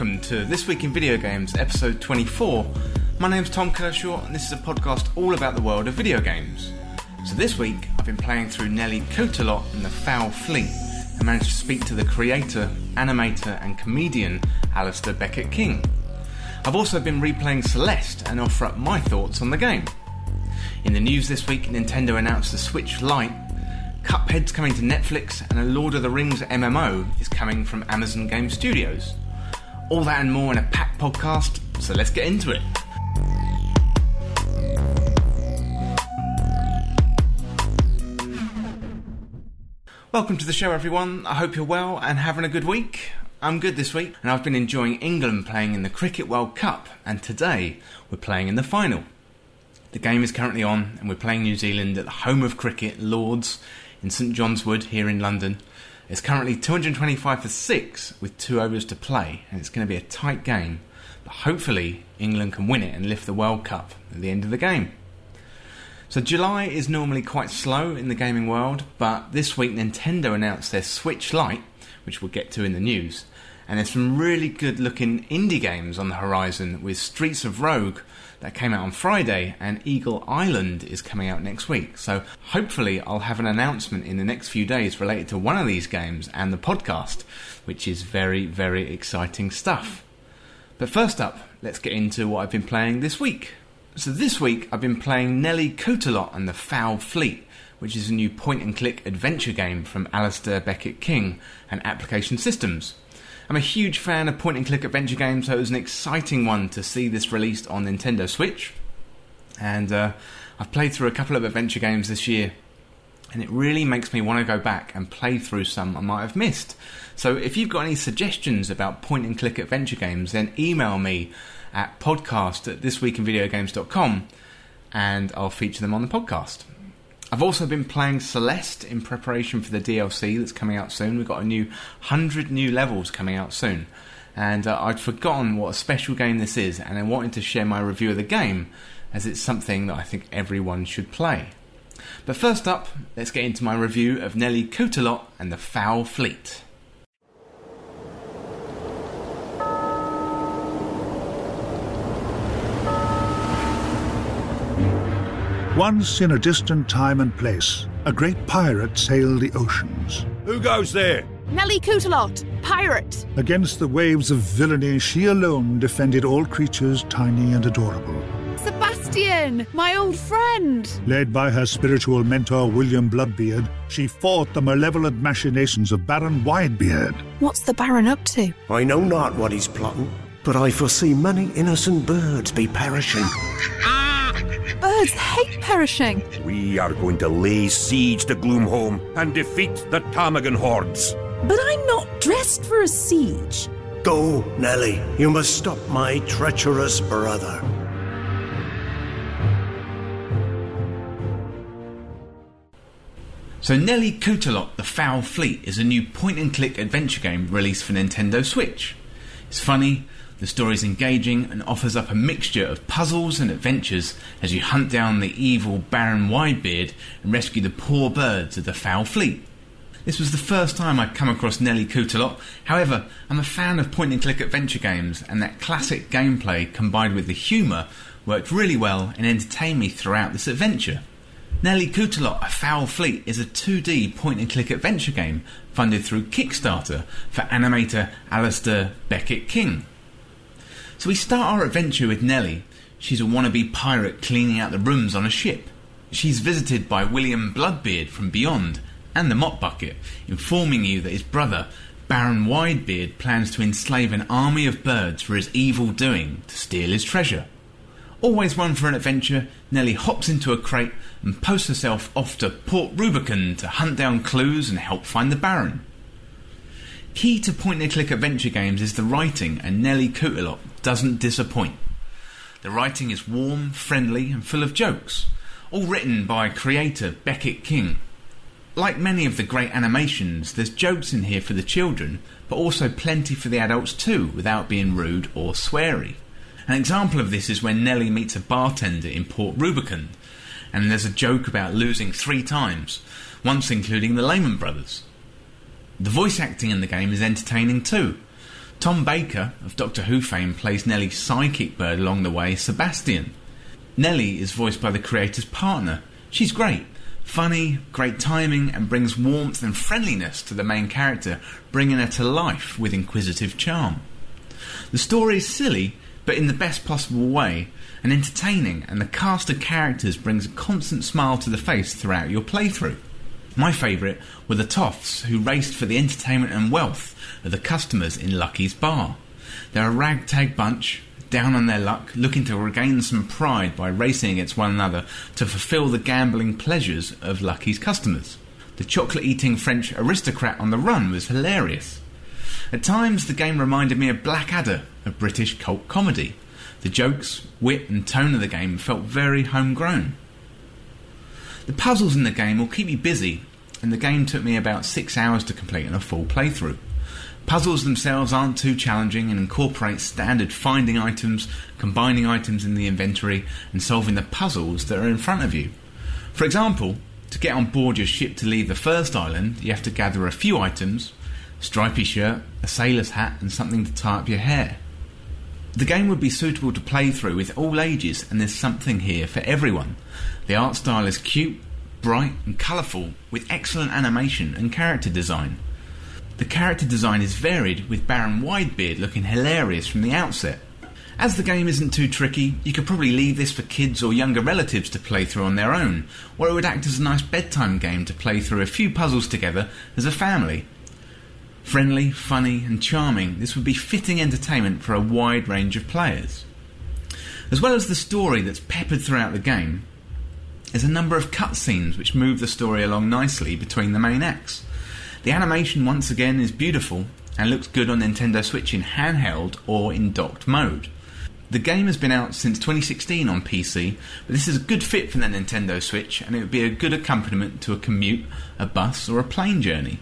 welcome to This Week in Video Games, episode 24. My name's Tom Kershaw, and this is a podcast all about the world of video games. So this week, I've been playing through Nelly Cootalot and the Fowl Fleet, and managed to speak to the creator, animator, and comedian Alasdair Beckett King. I've also been replaying Celeste and offer up my thoughts on the game. In the news this week, Nintendo announced the Switch Lite Cuphead's coming to Netflix, and a Lord of the Rings MMO is coming from Amazon Game Studios. All that and more in a packed podcast, so let's get into it. Welcome to the show, everyone. I hope you're well and having a good week. I'm good this week, and I've been enjoying England playing in the Cricket World Cup, and today we're playing in the final. The game is currently on, and we're playing New Zealand at the home of cricket, Lords, in St John's Wood here in London. It's currently 225 for 6 with two overs to play, and it's going to be a tight game. But hopefully, England can win it and lift the World Cup at the end of the game. So, July is normally quite slow in the gaming world, but this week Nintendo announced their Switch Lite, which we'll get to in the news. And there's some really good looking indie games on the horizon with Streets of Rogue that came out on Friday, and Eagle Island is coming out next week. So hopefully, I'll have an announcement in the next few days related to one of these games and the podcast, which is very, very exciting stuff. But first up, let's get into what I've been playing this week. So this week, I've been playing Nelly Cootalot and the Fowl Fleet, which is a new point and click adventure game from Alasdair Beckett King and Application Systems. I'm a huge fan of point and click adventure games, so it was an exciting one to see this released on Nintendo Switch. And uh, I've played through a couple of adventure games this year, and it really makes me want to go back and play through some I might have missed. So if you've got any suggestions about point and click adventure games, then email me at podcast at thisweekinvideogames.com and I'll feature them on the podcast. I've also been playing Celeste in preparation for the DLC that's coming out soon. We've got a new 100 new levels coming out soon. And uh, I'd forgotten what a special game this is, and I wanted to share my review of the game as it's something that I think everyone should play. But first up, let's get into my review of Nelly Cootalot and the Fowl Fleet. Once in a distant time and place, a great pirate sailed the oceans. Who goes there? Nelly Cootalot, pirate. Against the waves of villainy, she alone defended all creatures tiny and adorable. Sebastian, my old friend. Led by her spiritual mentor, William Bloodbeard, she fought the malevolent machinations of Baron Widebeard. What's the Baron up to? I know not what he's plotting, but I foresee many innocent birds be perishing. Birds hate perishing. We are going to lay siege to Gloomholm and defeat the Ptarmigan hordes. But I'm not dressed for a siege. Go, Nelly. You must stop my treacherous brother. So, Nelly Cootalot The Fowl Fleet is a new point and click adventure game released for Nintendo Switch. It's funny, the story is engaging and offers up a mixture of puzzles and adventures as you hunt down the evil Baron Widebeard and rescue the poor birds of the Fowl Fleet. This was the first time I'd come across Nelly Cootalot. However, I'm a fan of point and click adventure games, and that classic gameplay combined with the humour worked really well and entertained me throughout this adventure. Nelly Cootalot, A Fowl Fleet is a 2D point and click adventure game funded through Kickstarter for animator Alasdair Beckett King. So we start our adventure with Nelly. She's a wannabe pirate cleaning out the rooms on a ship. She's visited by William Bloodbeard from beyond and the Mop Bucket, informing you that his brother, Baron Widebeard, plans to enslave an army of birds for his evil doing to steal his treasure. Always one for an adventure, Nelly hops into a crate and posts herself off to Port Rubicon to hunt down clues and help find the Baron. Key to point and click adventure games is the writing, and Nelly Cootalot doesn't disappoint. The writing is warm, friendly, and full of jokes, all written by creator Beckett King. Like many of the great animations, there's jokes in here for the children, but also plenty for the adults too, without being rude or sweary. An example of this is when Nelly meets a bartender in Port Rubicon, and there's a joke about losing three times, once including the Lehman Brothers. The voice acting in the game is entertaining too. Tom Baker of Doctor Who fame plays Nelly's psychic bird along the way, Sebastian. Nelly is voiced by the creator's partner. She's great, funny, great timing, and brings warmth and friendliness to the main character, bringing her to life with inquisitive charm. The story is silly, but in the best possible way, and entertaining, and the cast of characters brings a constant smile to the face throughout your playthrough. My favourite were the Toffs, who raced for the entertainment and wealth of the customers in Lucky's bar. They're a ragtag bunch, down on their luck, looking to regain some pride by racing against one another to fulfill the gambling pleasures of Lucky's customers. The chocolate eating French aristocrat on the run was hilarious. At times, the game reminded me of Blackadder, a British cult comedy. The jokes, wit, and tone of the game felt very homegrown. The puzzles in the game will keep you busy, and the game took me about six hours to complete in a full playthrough. Puzzles themselves aren't too challenging and incorporate standard finding items, combining items in the inventory, and solving the puzzles that are in front of you. For example, to get on board your ship to leave the first island, you have to gather a few items stripy shirt, a sailor's hat, and something to tie up your hair. The game would be suitable to play through with all ages, and there's something here for everyone. The art style is cute, bright, and colourful, with excellent animation and character design. The character design is varied, with Baron Widebeard looking hilarious from the outset. As the game isn't too tricky, you could probably leave this for kids or younger relatives to play through on their own, or it would act as a nice bedtime game to play through a few puzzles together as a family. Friendly, funny, and charming, this would be fitting entertainment for a wide range of players. As well as the story that's peppered throughout the game, there's a number of cutscenes which move the story along nicely between the main acts. The animation, once again, is beautiful and looks good on Nintendo Switch in handheld or in docked mode. The game has been out since 2016 on PC, but this is a good fit for the Nintendo Switch and it would be a good accompaniment to a commute, a bus, or a plane journey.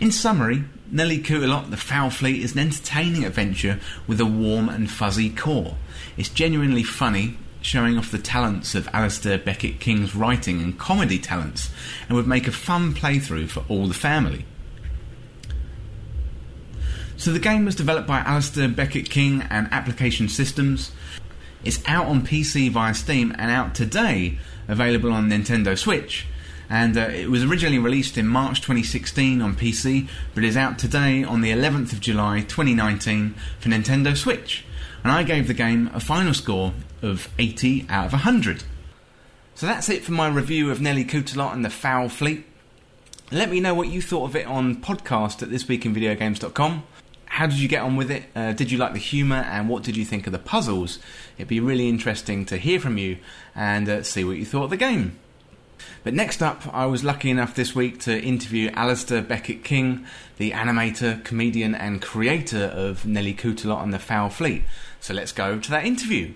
In summary, Nelly Cootalot, The Fowl Fleet is an entertaining adventure with a warm and fuzzy core. It's genuinely funny, showing off the talents of Alasdair Beckett King's writing and comedy talents, and would make a fun playthrough for all the family. So the game was developed by Alasdair Beckett King and Application Systems. It's out on PC via Steam and out today, available on Nintendo Switch. And uh, it was originally released in March 2016 on PC, but is out today on the 11th of July 2019 for Nintendo Switch. And I gave the game a final score of 80 out of 100. So that's it for my review of Nelly Cootalot and the Fowl Fleet. Let me know what you thought of it on podcast at thisweekinvideogames.com. How did you get on with it? Uh, did you like the humour and what did you think of the puzzles? It'd be really interesting to hear from you and uh, see what you thought of the game. But next up, I was lucky enough this week to interview Alasdair Beckett King, the animator, comedian, and creator of Nelly Cootalot and the Fowl Fleet. So let's go to that interview.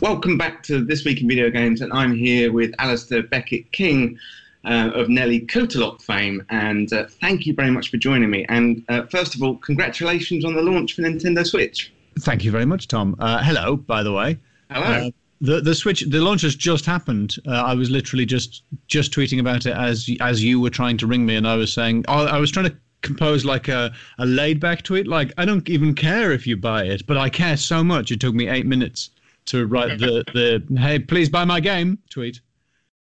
Welcome back to This Week in Video Games, and I'm here with Alasdair Beckett King uh, of Nelly Cootalot fame. And uh, thank you very much for joining me. And uh, first of all, congratulations on the launch for Nintendo Switch. Thank you very much, Tom. Uh, hello, by the way. Hello. Uh, the the Switch the launch has just happened. Uh, I was literally just just tweeting about it as as you were trying to ring me, and I was saying oh, I was trying to compose like a, a laid back tweet. Like I don't even care if you buy it, but I care so much. It took me eight minutes to write the the hey please buy my game tweet.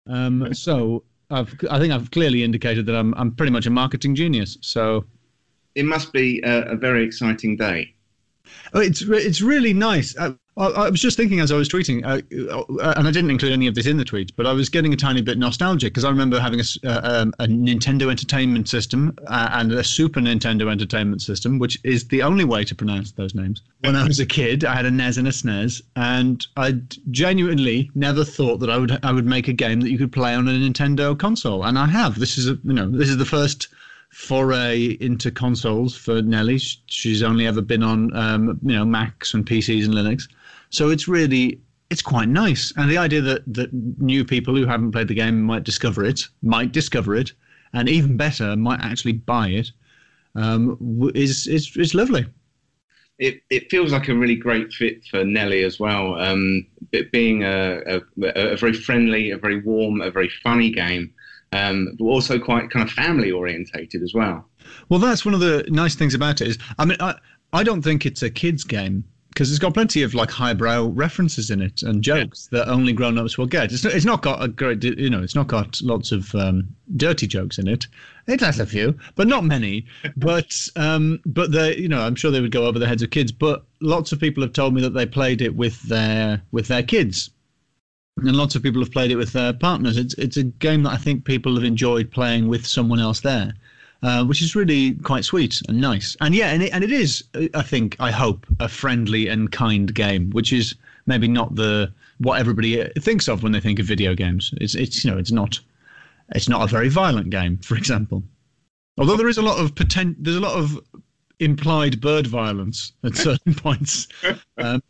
Um, so I've I think I've clearly indicated that I'm I'm pretty much a marketing genius. So it must be a, a very exciting day. Oh, it's it's really nice. I, was just thinking as I was tweeting, uh, uh, and I didn't include any of this in the tweet, but I was getting a tiny bit nostalgic because I remember having a, uh, um, a Nintendo Entertainment System uh, and a Super Nintendo Entertainment System, which is the only way to pronounce those names. When I was a kid, I had a NES and a SNES, and I genuinely never thought that I would I would make a game that you could play on a Nintendo console, and I have. This is a you know this is the first foray into consoles for Nelly. She's only ever been on um, you know Macs and PCs and Linux, so it's really it's quite nice. And the idea that that new people who haven't played the game might discover it, might discover it, and even better, might actually buy it, um, is is is lovely. it, it feels like a really great fit for Nelly as well. Um, being a, a, a very friendly, a very warm, a very funny game, um, but also quite kind of family orientated as well. Well, that's one of the nice things about it. Is I mean, I I don't think it's a kids game because it's got plenty of like highbrow references in it and jokes yeah. that only grown-ups will get. It's, it's not got a great, you know, it's not got lots of um, dirty jokes in it. It has a few, but not many. but um, but they, you know, I'm sure they would go over the heads of kids. But lots of people have told me that they played it with their with their kids, and lots of people have played it with their partners. It's it's a game that I think people have enjoyed playing with someone else there. Uh, which is really quite sweet and nice. And yeah, and it, and it is, I think, I hope, a friendly and kind game, which is maybe not the what everybody thinks of when they think of video games. It's it's you know it's not it's not a very violent game, for example. Although there is a lot of potent, there's a lot of implied bird violence at certain points. Um,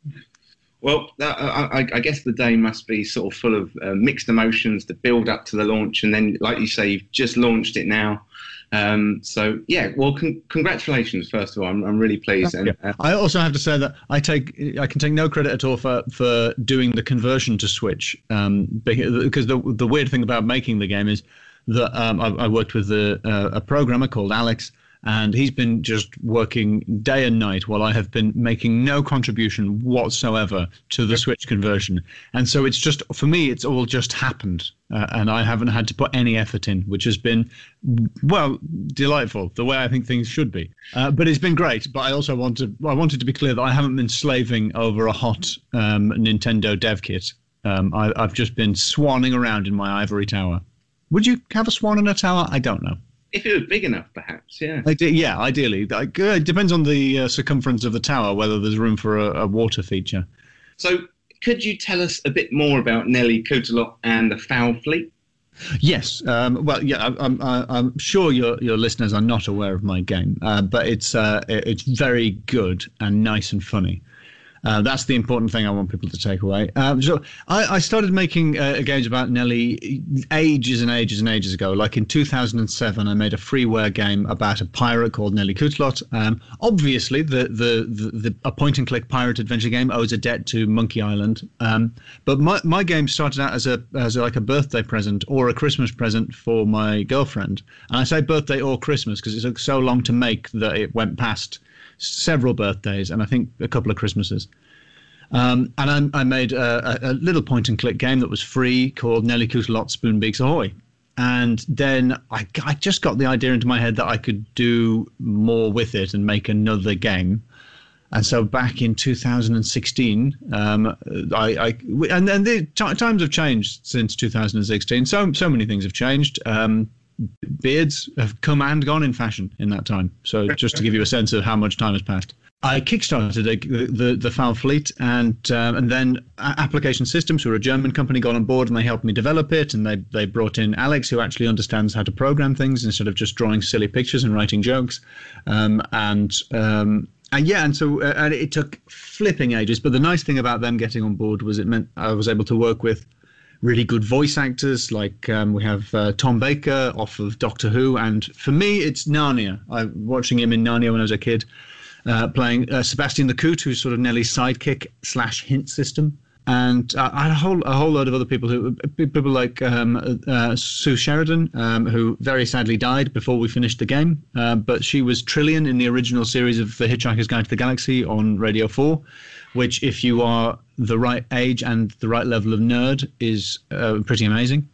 well, I, I, guess the day must be sort of full of uh, mixed emotions, the build up to the launch, and then, like you say, you've just launched it now. Um, so yeah, well, con- congratulations first of all. I'm, I'm really pleased. And, uh, I also have to say that I take I can take no credit at all for for doing the conversion to Switch um, because the the weird thing about making the game is that um, I, I, worked with a, a programmer called Alex and he's been just working day and night while I have been making no contribution whatsoever to the Switch conversion. And so it's just for me, it's all just happened, uh, and I haven't had to put any effort in, which has been well delightful, the way I think things should be. Uh, but it's been great. But I also want to I wanted to be clear that I haven't been slaving over a hot um, Nintendo dev kit. Um, I, I've just been swanning around in my ivory tower. Would you have a swan in a tower? I don't know if it was big enough, perhaps, yeah. yeah, ideally. Like, uh, it depends on the uh, circumference of the tower whether there's room for a, a, water feature. So, could you tell us a bit more about Nelly Cootalot and the Fowl Fleet? Yes. Um, well, yeah, I, I'm, I'm sure your your listeners are not aware of my game, uh, but it's uh, it's very good and nice and funny. Uh, that's the important thing I want people to take away. Um, so I, I, started making uh, games about Nelly ages and ages and ages ago. Like in 2007, I made a freeware game about a pirate called Nelly Cootalot. Um, obviously, the, the, the, the, a point and click pirate adventure game owes a debt to Monkey Island. Um, but my, my game started out as a as like a birthday present or a Christmas present for my girlfriend. And I say birthday or Christmas because it took so long to make that it went past several birthdays, and I think a couple of Christmases. Um, and I, I made a, a, little point and click game that was free called Nelly Cootalot Spoonbeaks Ahoy. And then I, I just got the idea into my head that I could do more with it and make another game. And so back in 2016, um, I, I, and then the t- times have changed since 2016. So so many things have changed. Um, beards have come and gone in fashion in that time. So just to give you a sense of how much time has passed. I kickstarted a, the the Fowl Fleet, and um, and then Application Systems, who are a German company, got on board and they helped me develop it. And they they brought in Alex, who actually understands how to program things instead of just drawing silly pictures and writing jokes. Um, and um, and yeah, and so uh, and it took flipping ages. But the nice thing about them getting on board was it meant I was able to work with really good voice actors. Like um, we have uh, Tom Baker off of Doctor Who, and for me, it's Narnia. I'm watching him in Narnia when I was a kid, uh, playing uh, Sebastian the Coot, who's sort of Nelly's sidekick slash hint system. And uh, a whole a whole load of other people who people like um, uh, Sue Sheridan, um, who very sadly died before we finished the game. Uh, but she was Trillian in the original series of The Hitchhiker's Guide to the Galaxy on Radio Four which, if you are the right age and the right level of nerd, is uh, pretty amazing.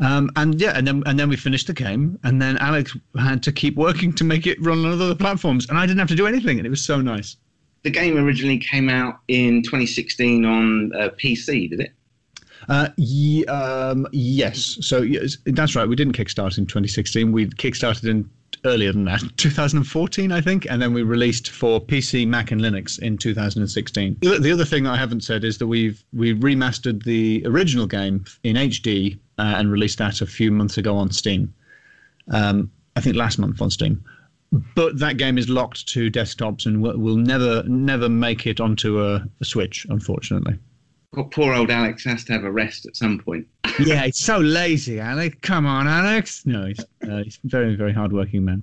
Um, and yeah, and then and then we finished the game, and then Alex had to keep working to make it run on other platforms, and I didn't have to do anything, and it was so nice. The game originally came out in 2016 on uh, PC, did it? Uh, ye, um, yes. So yes, that's right. We didn't kickstart in 2016. We kickstarted in earlier than that, 2014, I think, and then we released for PC, Mac, and Linux in 2016. The other thing I haven't said is that we've we remastered the original game in HD uh, and released that a few months ago on Steam. Um, I think last month on Steam. But that game is locked to desktops and will, will never never make it onto a, a Switch, unfortunately. Poor old Alex has to have a rest at some point. yeah, he's so lazy, Alex. Come on, Alex. No, he's, uh, he's a very, very hardworking man.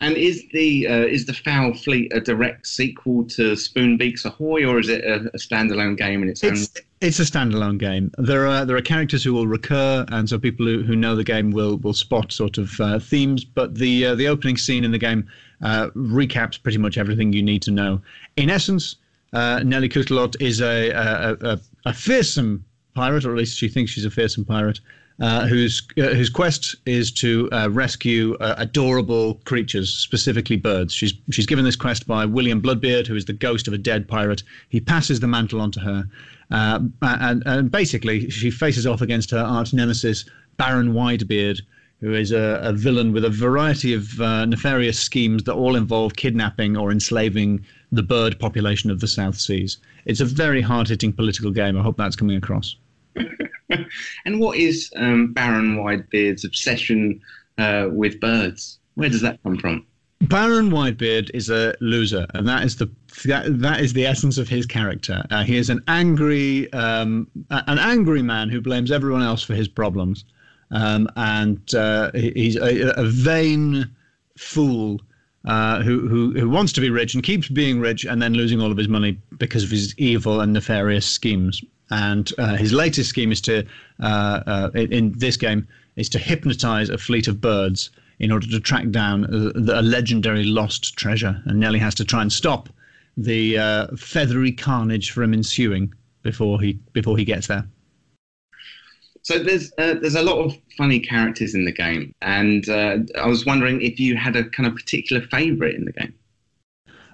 And is the uh, is the Fowl Fleet a direct sequel to Spoonbeaks Ahoy, or is it a, a standalone game in its, It's own? it's a standalone game. There are there are characters who will recur, and so people who, who know the game will will spot sort of uh, themes. But the uh, the opening scene in the game uh, recaps pretty much everything you need to know. In essence, uh, Nelly is a a, a a fearsome pirate, or at least she thinks she's a fearsome pirate. Uh, whose uh, whose quest is to uh, rescue uh, adorable creatures, specifically birds. She's she's given this quest by William Bloodbeard, who is the ghost of a dead pirate. He passes the mantle on to her, uh, and, and basically she faces off against her arch nemesis Baron Widebeard, who is a, a villain with a variety of uh, nefarious schemes that all involve kidnapping or enslaving the bird population of the South Seas. It's a very hard-hitting political game. I hope that's coming across. And what is um, Baron Widebeard's obsession uh, with birds? Where does that come from? Baron Widebeard is a loser, and that is the that, that is the essence of his character. Uh, he is an angry um, an angry man who blames everyone else for his problems, um, and uh, he's a, a vain fool uh, who, who who wants to be rich and keeps being rich and then losing all of his money because of his evil and nefarious schemes. And uh, his latest scheme is to uh, uh, in, in this game is to hypnotize a fleet of birds in order to track down a, a legendary lost treasure. And Nelly has to try and stop the uh, feathery carnage from ensuing before he before he gets there. So there's uh, there's a lot of funny characters in the game, and uh, I was wondering if you had a kind of particular favourite in the game.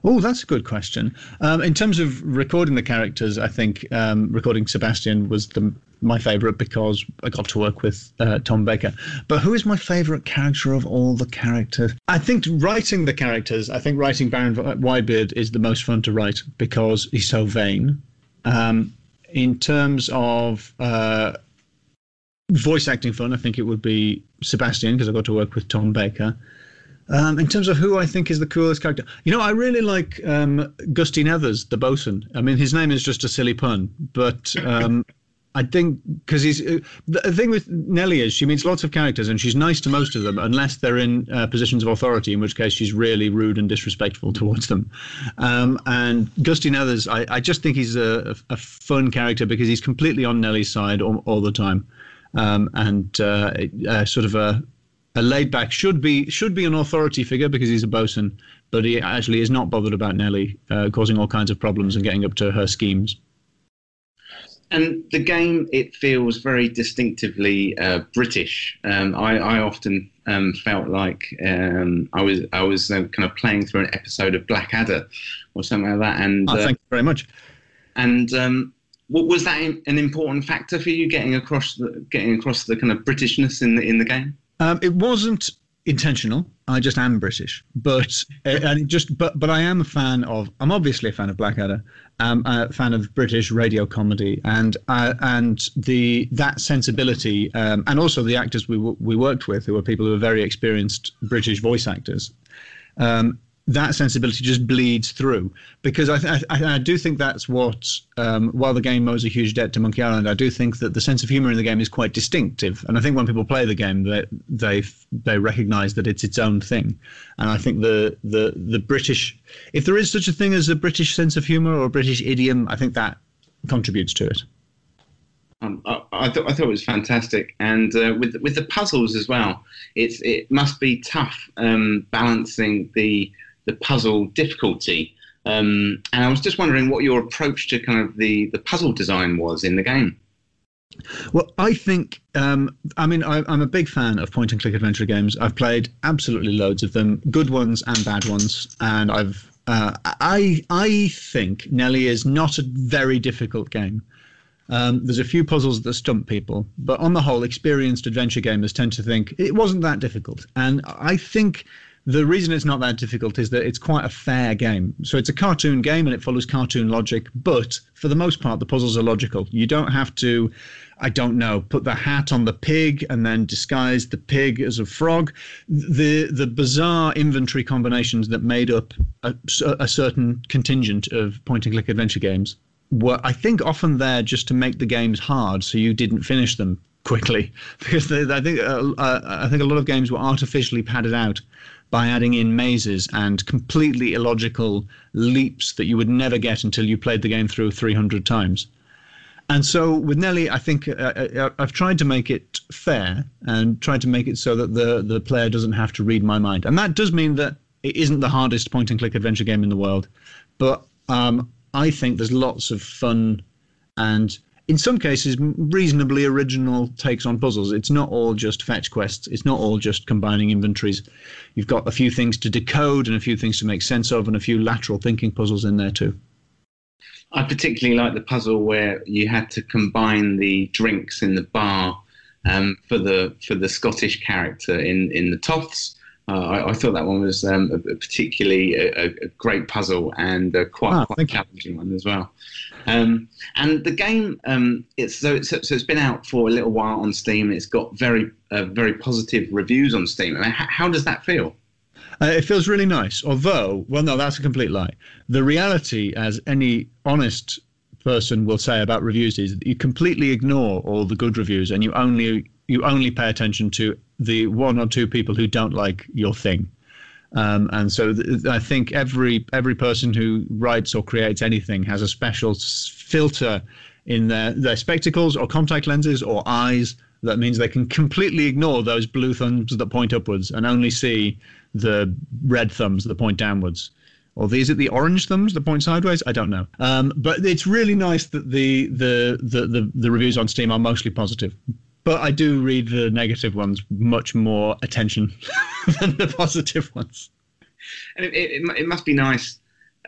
Oh, that's a good question. Um, in terms of recording the characters, I think um, recording Sebastian was the, my favourite because I got to work with uh, Tom Baker. But who is my favourite character of all the characters? I think writing the characters, I think writing Baron Widebeard is the most fun to write because he's so vain. Um, in terms of uh, voice acting fun, I think it would be Sebastian because I got to work with Tom Baker. Um, in terms of who I think is the coolest character, you know, I really like um, Gusty Nethers, the bosun. I mean, his name is just a silly pun, but um, I think because he's uh, the thing with Nelly is she meets lots of characters and she's nice to most of them, unless they're in uh, positions of authority, in which case she's really rude and disrespectful towards them. Um, and Gusty Nethers, I, I just think he's a, a fun character because he's completely on Nelly's side all, all the time, um, and uh, uh, sort of a a laid back should be should be an authority figure because he's a bosun, but he actually is not bothered about Nelly uh, causing all kinds of problems and getting up to her schemes. And the game, it feels very distinctively uh, British. Um, I, I often um, felt like um, I was I was uh, kind of playing through an episode of Blackadder or something like that. And Oh, thank you very much. and um, was that an important factor for you getting across the getting across the kind of Britishness in the in the game? Um, it wasn't intentional. I just am British, but uh, and just but but I am a fan of. I'm obviously a fan of Blackadder. I'm a fan of British radio comedy, and uh, and the that sensibility, um, and also the actors we we worked with, who were people who were very experienced British voice actors. Um, that sensibility just bleeds through because I, th- I, I do think that's what um, while the game owes a huge debt to Monkey Island, I do think that the sense of humor in the game is quite distinctive, and I think when people play the game, they they they recognise that it's its own thing, and I think the the the British, if there is such a thing as a British sense of humor or a British idiom, I think that contributes to it. Um, I, I thought I thought it was fantastic, and uh, with with the puzzles as well. It's it must be tough um, balancing the the puzzle difficulty. Um, and I was just wondering what your approach to kind of the the puzzle design was in the game. Well, I think, um, I mean, I, I'm a big fan of point and click adventure games. I've played absolutely loads of them, good ones and bad ones, and I've. Uh, I I think Nelly is not a very difficult game. Um, there's a few puzzles that stump people, but on the whole, experienced adventure gamers tend to think it wasn't that difficult. And I think the reason it's not that difficult is that it's quite a fair game. So it's a cartoon game and it follows cartoon logic, but for the most part, the puzzles are logical. You don't have to, I don't know, put the hat on the pig and then disguise the pig as a frog. The the bizarre inventory combinations that made up a, a certain contingent of point and click adventure games were, I think, often there just to make the games hard so you didn't finish them quickly because they, I think uh, uh, I think a lot of games were artificially padded out by adding in mazes and completely illogical leaps that you would never get until you played the game through 300 times. And so with Nelly, I think uh, uh, I've tried to make it fair and tried to make it so that the the player doesn't have to read my mind, and that does mean that it isn't the hardest point and click adventure game in the world, but um, I think there's lots of fun and in some cases reasonably original takes on puzzles. It's not all just fetch quests. It's not all just combining inventories. You've got a few things to decode and a few things to make sense of and a few lateral thinking puzzles in there too. I particularly like the puzzle where you had to combine the drinks in the bar um, for the for the Scottish character in in the Toffs. Uh, I, I, thought that one was um, a, a particularly a, a, great puzzle and quite ah, quite challenging one as well. Um, and the game, um, it's so, so, so it's been out for a little while on Steam. It's got very uh, very positive reviews on Steam. I mean, how, how does that feel? Uh, it feels really nice. Although, well, no, that's a complete lie. The reality, as any honest person will say about reviews, is that you completely ignore all the good reviews and you only you only pay attention to the one or two people who don't like your thing. Um, and so th- I think every every person who writes or creates anything has a special filter in their, their spectacles or contact lenses or eyes that means they can completely ignore those blue thumbs that point upwards and only see the red thumbs that point downwards. Or these are the orange thumbs that point sideways. I don't know, um, but it's really nice that the, the the the the reviews on Steam are mostly positive. But I do read the negative ones much more attention than the positive ones. And it, it, it must be nice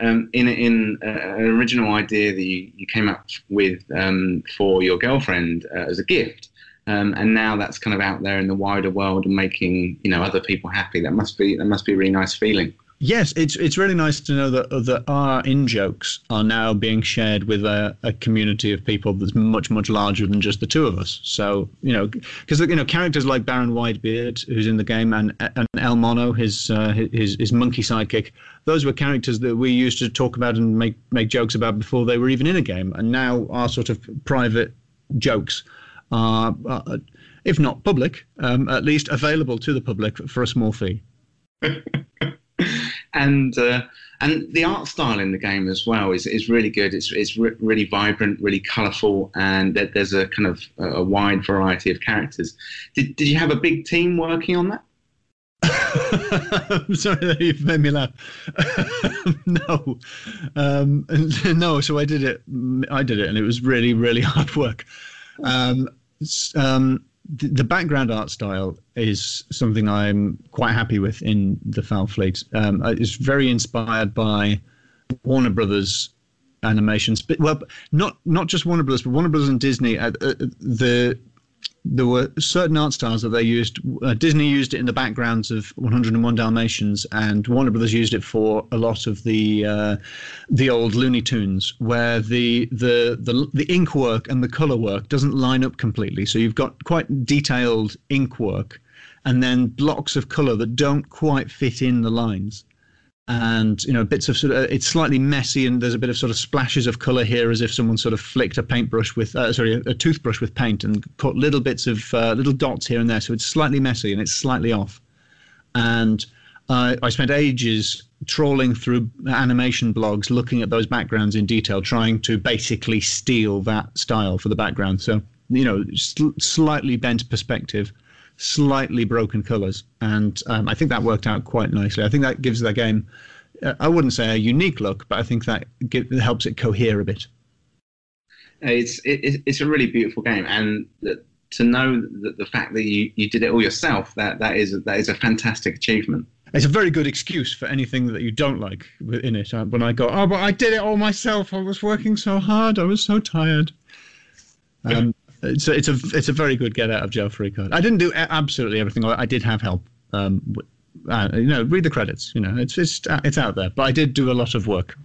um, in in uh, an original idea that you, you came up with um, for your girlfriend uh, as a gift um, and now that's kind of out there in the wider world and making you know other people happy. That must be that must be a really nice feeling. Yes, it's it's really nice to know that that our in jokes are now being shared with a, a community of people that's much much larger than just the two of us. So you know, because you know characters like Baron Widebeard, who's in the game, and and El Mono, his uh, his his monkey sidekick, those were characters that we used to talk about and make make jokes about before they were even in a game, and now our sort of private jokes are, uh, if not public, um, at least available to the public for a small fee. and uh, and the art style in the game as well is, is really good. It's it's re- really vibrant, really colourful, and there's a kind of a wide variety of characters. Did did you have a big team working on that? I'm sorry, that you've made me laugh. no, um, no. So I did it. I did it, and it was really, really hard work. Um, um, the, background art style is something I'm quite happy with in the Fowl Fleet. Um, uh, it's very inspired by Warner Brothers animations, but well, not not just Warner Brothers, but Warner Brothers and Disney. Uh, uh, the there were certain art styles that they used. Uh, Disney used it in the backgrounds of 101 Dalmatians, and Warner Brothers used it for a lot of the uh, the old Looney Tunes, where the, the the the ink work and the color work doesn't line up completely. So you've got quite detailed ink work, and then blocks of color that don't quite fit in the lines and you know bits of sort of it's slightly messy and there's a bit of sort of splashes of color here as if someone sort of flicked a paintbrush with uh, sorry a, a, toothbrush with paint and caught little bits of uh, little dots here and there. So it's slightly messy and it's slightly off. And uh, I spent ages trawling through animation blogs looking at those backgrounds in detail trying to basically steal that style for the background. So you know sl- slightly bent perspective slightly broken colours, and um, I think that worked out quite nicely. I think that gives the game, uh, I wouldn't say a unique look, but I think that give, helps it cohere a bit. It's it, it's a really beautiful game, and to know that the fact that you, you did it all yourself that that is that is a fantastic achievement. It's a very good excuse for anything that you don't like in it. Uh, when I go, oh, but I did it all myself. I was working so hard. I was so tired. Um, it's a, it's a it's a very good get out of jail free card. I didn't do absolutely everything. I did have help. Um, uh, you know, read the credits. You know, it's it's it's out there. But I did do a lot of work.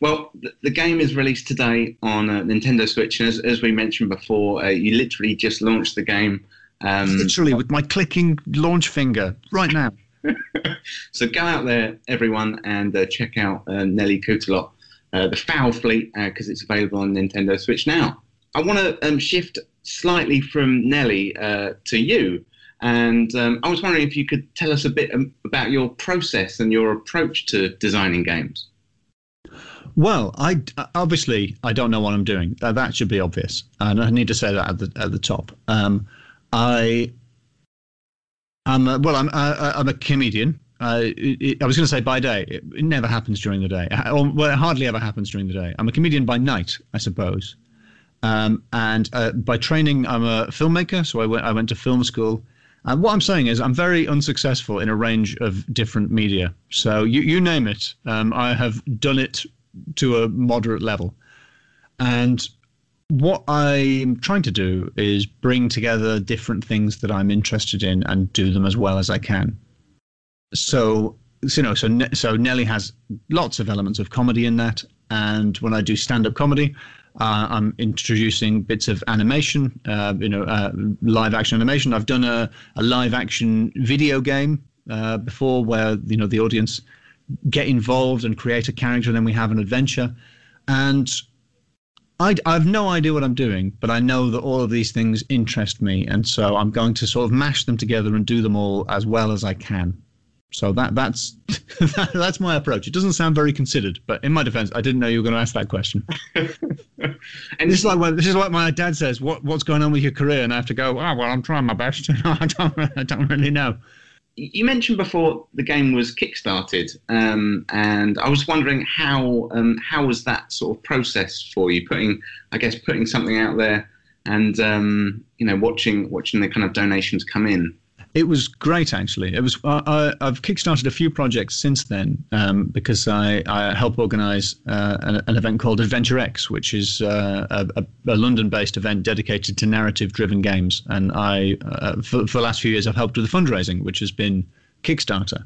Well, the, game is released today on uh, Nintendo Switch, and as, as we mentioned before, uh, you literally just launched the game. Um, literally with my clicking launch finger right now. so go out there, everyone, and uh, check out uh, Nelly Cootalot, uh, the Fowl Fleet, because it's available on Nintendo Switch now. I want to um, shift slightly from Nelly uh, to you. And um, I was wondering if you could tell us a bit um, about your process and your approach to designing games. Well, I obviously I don't know what I'm doing. That, that should be obvious, and I need to say that at the at the top. Um, I I'm a, well, I'm I, I'm a comedian. Uh, I was going to say by day. It, never happens during the day. Well, it hardly ever happens during the day. I'm a comedian by night, I suppose. Um, and uh, by training, I'm a filmmaker. So I went I went to film school. And what I'm saying is, I'm very unsuccessful in a range of different media. So you, you name it, um, I have done it to a moderate level. And what I'm trying to do is bring together different things that I'm interested in and do them as well as I can. So, you know, so so Nelly has lots of elements of comedy in that, and when I do stand-up comedy, uh, I'm introducing bits of animation, uh, you know, uh, live action animation. I've done a, a live action video game uh, before where you know the audience get involved and create a character, and then we have an adventure. And I, I have no idea what I'm doing, but I know that all of these things interest me, and so I'm going to sort of mash them together and do them all as well as I can. So that that's that, that's my approach. It doesn't sound very considered, but in my defense, I didn't know you were going to ask that question. and this is like when, this is what my dad says. What what's going on with your career? And I have to go. Oh well, I'm trying my best. I don't I don't really know you mentioned before the game was kickstarted, um, and I was wondering how um, how was that sort of process for you? Putting, I guess, putting something out there, and um, you know, watching watching the kind of donations come in. It was great, actually. It was. I, have kickstarted a few projects since then um, because I, I help organise uh, an, an, event called Adventure X, which is uh, a, a, London-based event dedicated to narrative-driven games. And I, uh, for, for the last few years, I've helped with the fundraising, which has been Kickstarter.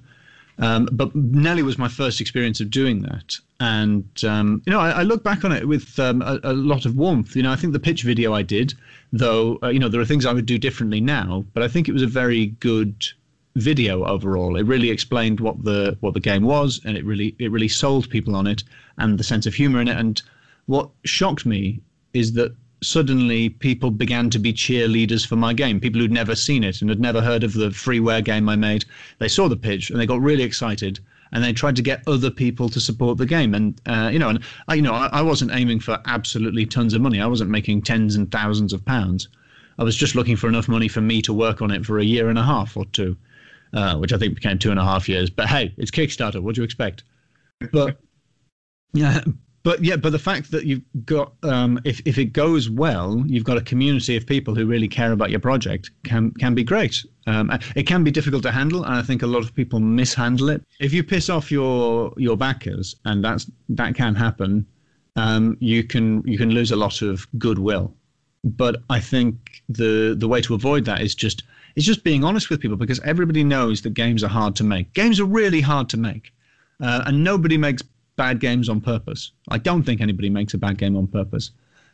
Um, but Nelly was my first experience of doing that, and um, you know, I, I, look back on it with um, a, a, lot of warmth. You know, I think the pitch video I did, though, uh, you know, there are things I would do differently now, but I think it was a very good video overall. It really explained what the what the game was, and it really it really sold people on it and the sense of humor in it. And what shocked me is that suddenly people began to be cheerleaders for my game. People who'd never seen it and had never heard of the freeware game I made. They saw the pitch and they got really excited and they tried to get other people to support the game. And uh, you know, and I, you know, I, I, wasn't aiming for absolutely tons of money. I wasn't making tens and thousands of pounds. I was just looking for enough money for me to work on it for a year and a half or two, uh, which I think became two and a half years. But hey, it's Kickstarter. What do you expect? But yeah, but yeah, but the fact that you've got, um, if if it goes well, you've got a community of people who really care about your project can can be great. Um, it can be difficult to handle, and I think a lot of people mishandle it. If you piss off your your backers, and that's that can happen, um, you can you can lose a lot of goodwill. But I think the the way to avoid that is just is just being honest with people because everybody knows that games are hard to make. Games are really hard to make, uh, and nobody makes bad games on purpose. I don't think anybody makes a bad game on purpose.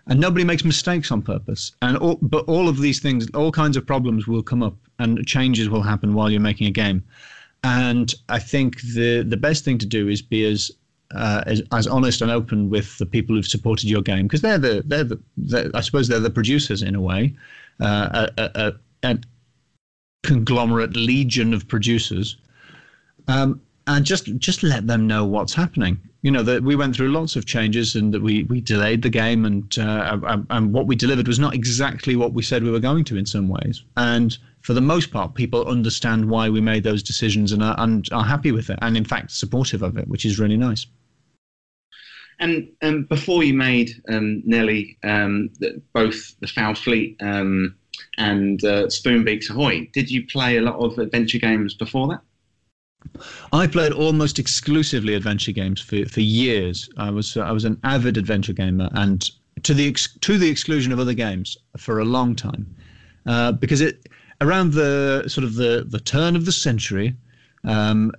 And nobody makes mistakes on purpose. And all, but all of these things, all kinds of problems will come up and changes will happen while you're making a game. And I think the the best thing to do is be as uh, as, as honest and open with the people who've supported your game because they're the they're the they're, I suppose they're the producers in a way, uh, a, a, a, conglomerate legion of producers, um, and just just let them know what's happening you know that we went through lots of changes and that we we delayed the game and uh, and what we delivered was not exactly what we said we were going to in some ways. And for the most part people understand why we made those decisions and are, and are happy with it and in fact supportive of it which is really nice. And um, before you made um, Nelly um, both the Fowl Fleet um, and uh, Spoonbeaks Ahoy did you play a lot of adventure games before that I played almost exclusively adventure games for, for years. I was I was an avid adventure gamer, and to the ex, to the exclusion of other games for a long time, uh, because it around the sort of the the turn of the century. Um,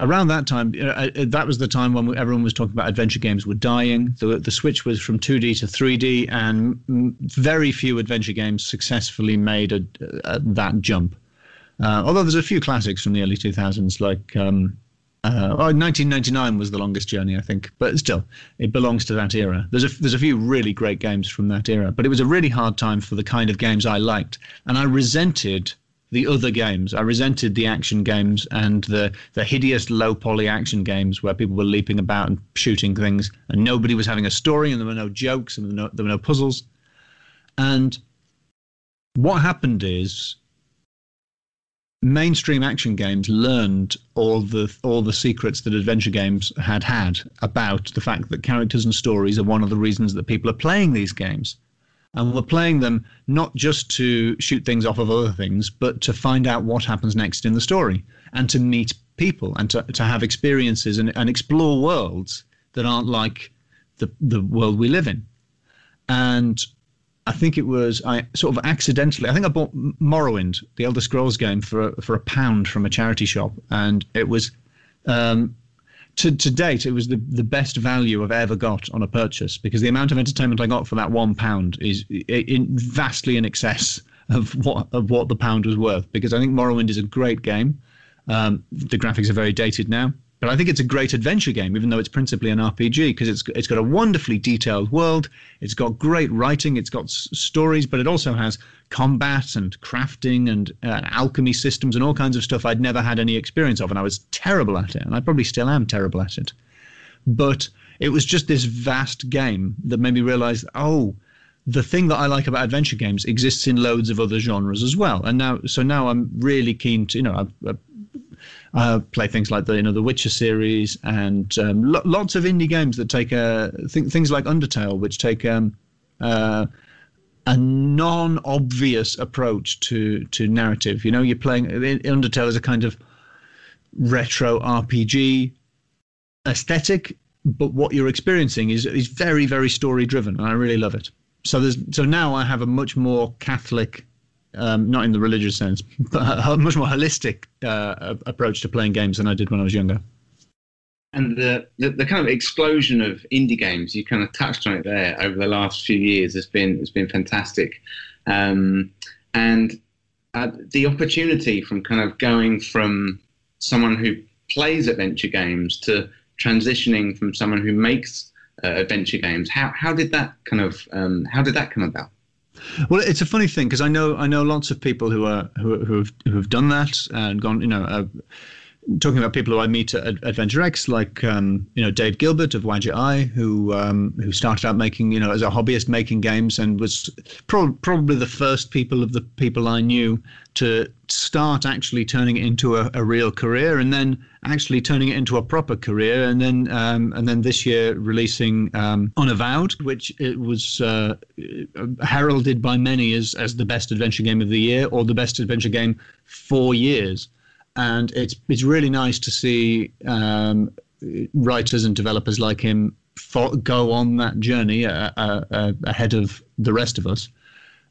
around that time, uh, that was the time when everyone was talking about adventure games were dying. The, the switch was from 2D to 3D, and very few adventure games successfully made a, a, that jump. Uh, although there's a few classics from the early 2000s, like um, Uh, oh, 1999 was the longest journey, I think, but still, it belongs to that era. There's a there's a few really great games from that era, but it was a really hard time for the kind of games I liked, and I resented the other games. I resented the action games and the the hideous low poly action games where people were leaping about and shooting things, and nobody was having a story, and there were no jokes, and there were no, there were no puzzles. And what happened is mainstream action games learned all the all the secrets that adventure games had had about the fact that characters and stories are one of the reasons that people are playing these games. And we're playing them not just to shoot things off of other things but to find out what happens next in the story and to meet people and to, to have experiences and, and explore worlds that aren't like the the world we live in. And I think it was I sort of accidentally. I think I bought Morrowind, the Elder Scrolls game, for for a pound from a charity shop, and it was. Um, to, to date, it was the, the best value I've ever got on a purchase because the amount of entertainment I got for that one pound is in, vastly in excess of what of what the pound was worth. Because I think Morrowind is a great game. Um, the graphics are very dated now, but I think it's a great adventure game, even though it's principally an RPG, because it's it's got a wonderfully detailed world. It's got great writing. It's got s- stories, but it also has combat and crafting and uh, alchemy systems and all kinds of stuff I'd never had any experience of, and I was terrible at it, and I probably still am terrible at it. But it was just this vast game that made me realize, oh, the thing that I like about adventure games exists in loads of other genres as well. And now, so now I'm really keen to, you know, I, I uh, play things like the you know the Witcher series and um, lo- lots of indie games that take a th- things like Undertale, which take um, uh, a non-obvious approach to to narrative. You know, you're playing Undertale is a kind of retro RPG aesthetic, but what you're experiencing is is very very story driven, and I really love it. So there's so now I have a much more Catholic um, not in the religious sense, but a, much more holistic uh, approach to playing games than I did when I was younger. And the, the, the kind of explosion of indie games, you kind of touched on it there over the last few years, has been has been fantastic, um, and uh, the opportunity from kind of going from someone who plays adventure games to transitioning from someone who makes uh, adventure games. How how did that kind of um, how did that come about? Well, it's a funny thing because I know I know lots of people who are who who have, who have done that and gone. You know, uh, talking about people who I meet at Adventure X, like um, you know Dave Gilbert of Eye, who um, who started out making you know as a hobbyist making games and was pro- probably the first people of the people I knew to start actually turning it into a, a real career, and then actually turning it into a proper career, and then um, and then this year releasing um, Unavowed, which it was uh, heralded by many as as the best adventure game of the year or the best adventure game for years and it's it's really nice to see um, writers and developers like him for, go on that journey uh, uh, uh, ahead of the rest of us.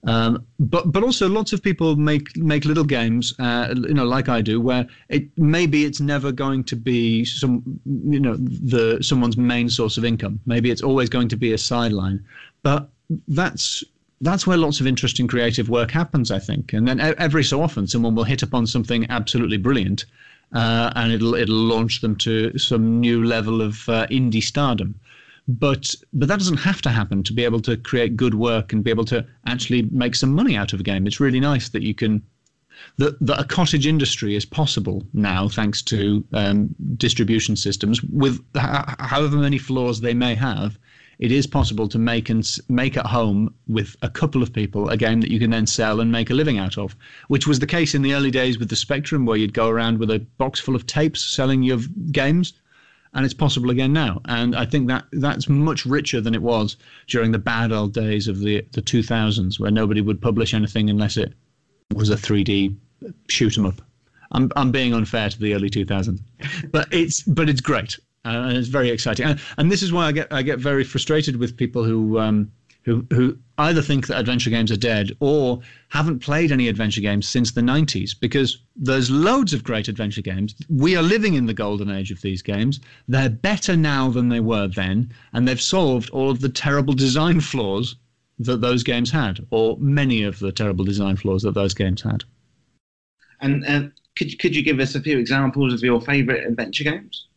Um, but but also lots of people make make little games, uh, you know, like I do, where it maybe it's never going to be some you know the someone's main source of income. Maybe it's always going to be a sideline, but that's that's where lots of interesting creative work happens, I think. And then every so often, someone will hit upon something absolutely brilliant, uh, and it'll it'll launch them to some new level of uh, indie stardom. But but that doesn't have to happen to be able to create good work and be able to actually make some money out of a game. It's really nice that you can that, that a cottage industry is possible now thanks to um, distribution systems with however many flaws they may have it is possible to make and make at home with a couple of people a game that you can then sell and make a living out of, which was the case in the early days with the Spectrum, where you'd go around with a box full of tapes selling your games, and it's possible again now. And I think that that's much richer than it was during the bad old days of the the 2000s, where nobody would publish anything unless it was a 3D shoot 'em up. I'm I'm being unfair to the early 2000s, but it's but it's great uh, and it's very exciting. And, and, this is why I get I get very frustrated with people who um, who who either think that adventure games are dead or haven't played any adventure games since the 90s because there's loads of great adventure games. We are living in the golden age of these games. They're better now than they were then, and they've solved all of the terrible design flaws that those games had, or many of the terrible design flaws that those games had. And, and could could you give us a few examples of your favourite adventure games?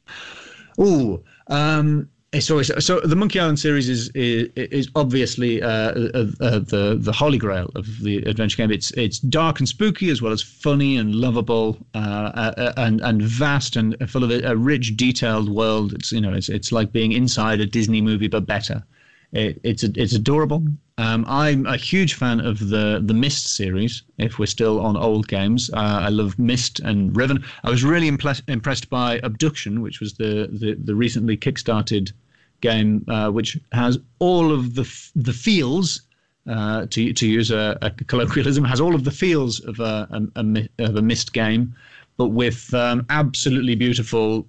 Oh, um, always so. The Monkey Island series is is, is obviously uh, uh, uh, the the holy grail of the adventure game. It's it's dark and spooky as well as funny and lovable, uh, uh and and vast and full of a, a, rich, detailed world. It's you know it's it's like being inside a Disney movie but better. It, it's it's adorable. Um, I'm a huge fan of the the Myst series. If we're still on old games, uh, I love Myst and Riven. I was really impressed by Abduction, which was the the, the recently kickstarted game, uh, which has all of the the feels. Uh, to to use a, a, colloquialism, has all of the feels of a, a, a of a Myst game, but with um, absolutely beautiful,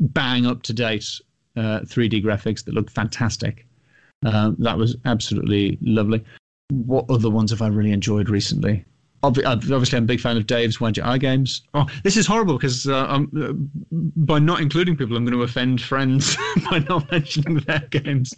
bang up to date 3D uh, graphics that look fantastic. Uh, that was absolutely lovely. What other ones have I really enjoyed recently? Obviously, I'm a big fan of Dave's Wadjet Eye games. Oh, this is horrible because uh, uh, by not including people, I'm going to offend friends by not mentioning their games.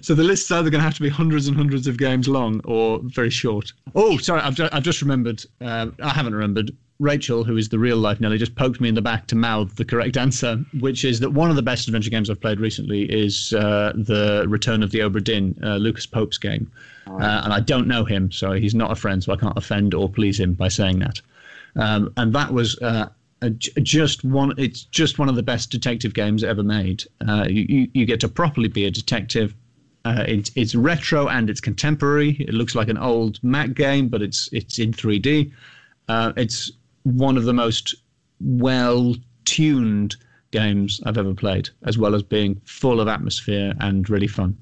So the list's either going to have to be hundreds and hundreds of games long or very short. Oh, sorry, I've, I've just remembered. Uh, I haven't remembered. Rachel, who is the real life Nelly, just poked me in the back to mouth the correct answer, which is that one of the best adventure games I've played recently is uh, the Return of the Obra Dinn, uh, Lucas Pope's game. Uh, and I don't know him, so he's not a friend, so I can't offend or please him by saying that. Um, and that was uh, just one. It's just one of the best detective games ever made. Uh, you, you get to properly be a detective. Uh, it's it's retro and it's contemporary. It looks like an old Mac game, but it's it's in 3D. it's one of the most well tuned games I've ever played, as well as being full of atmosphere and really fun.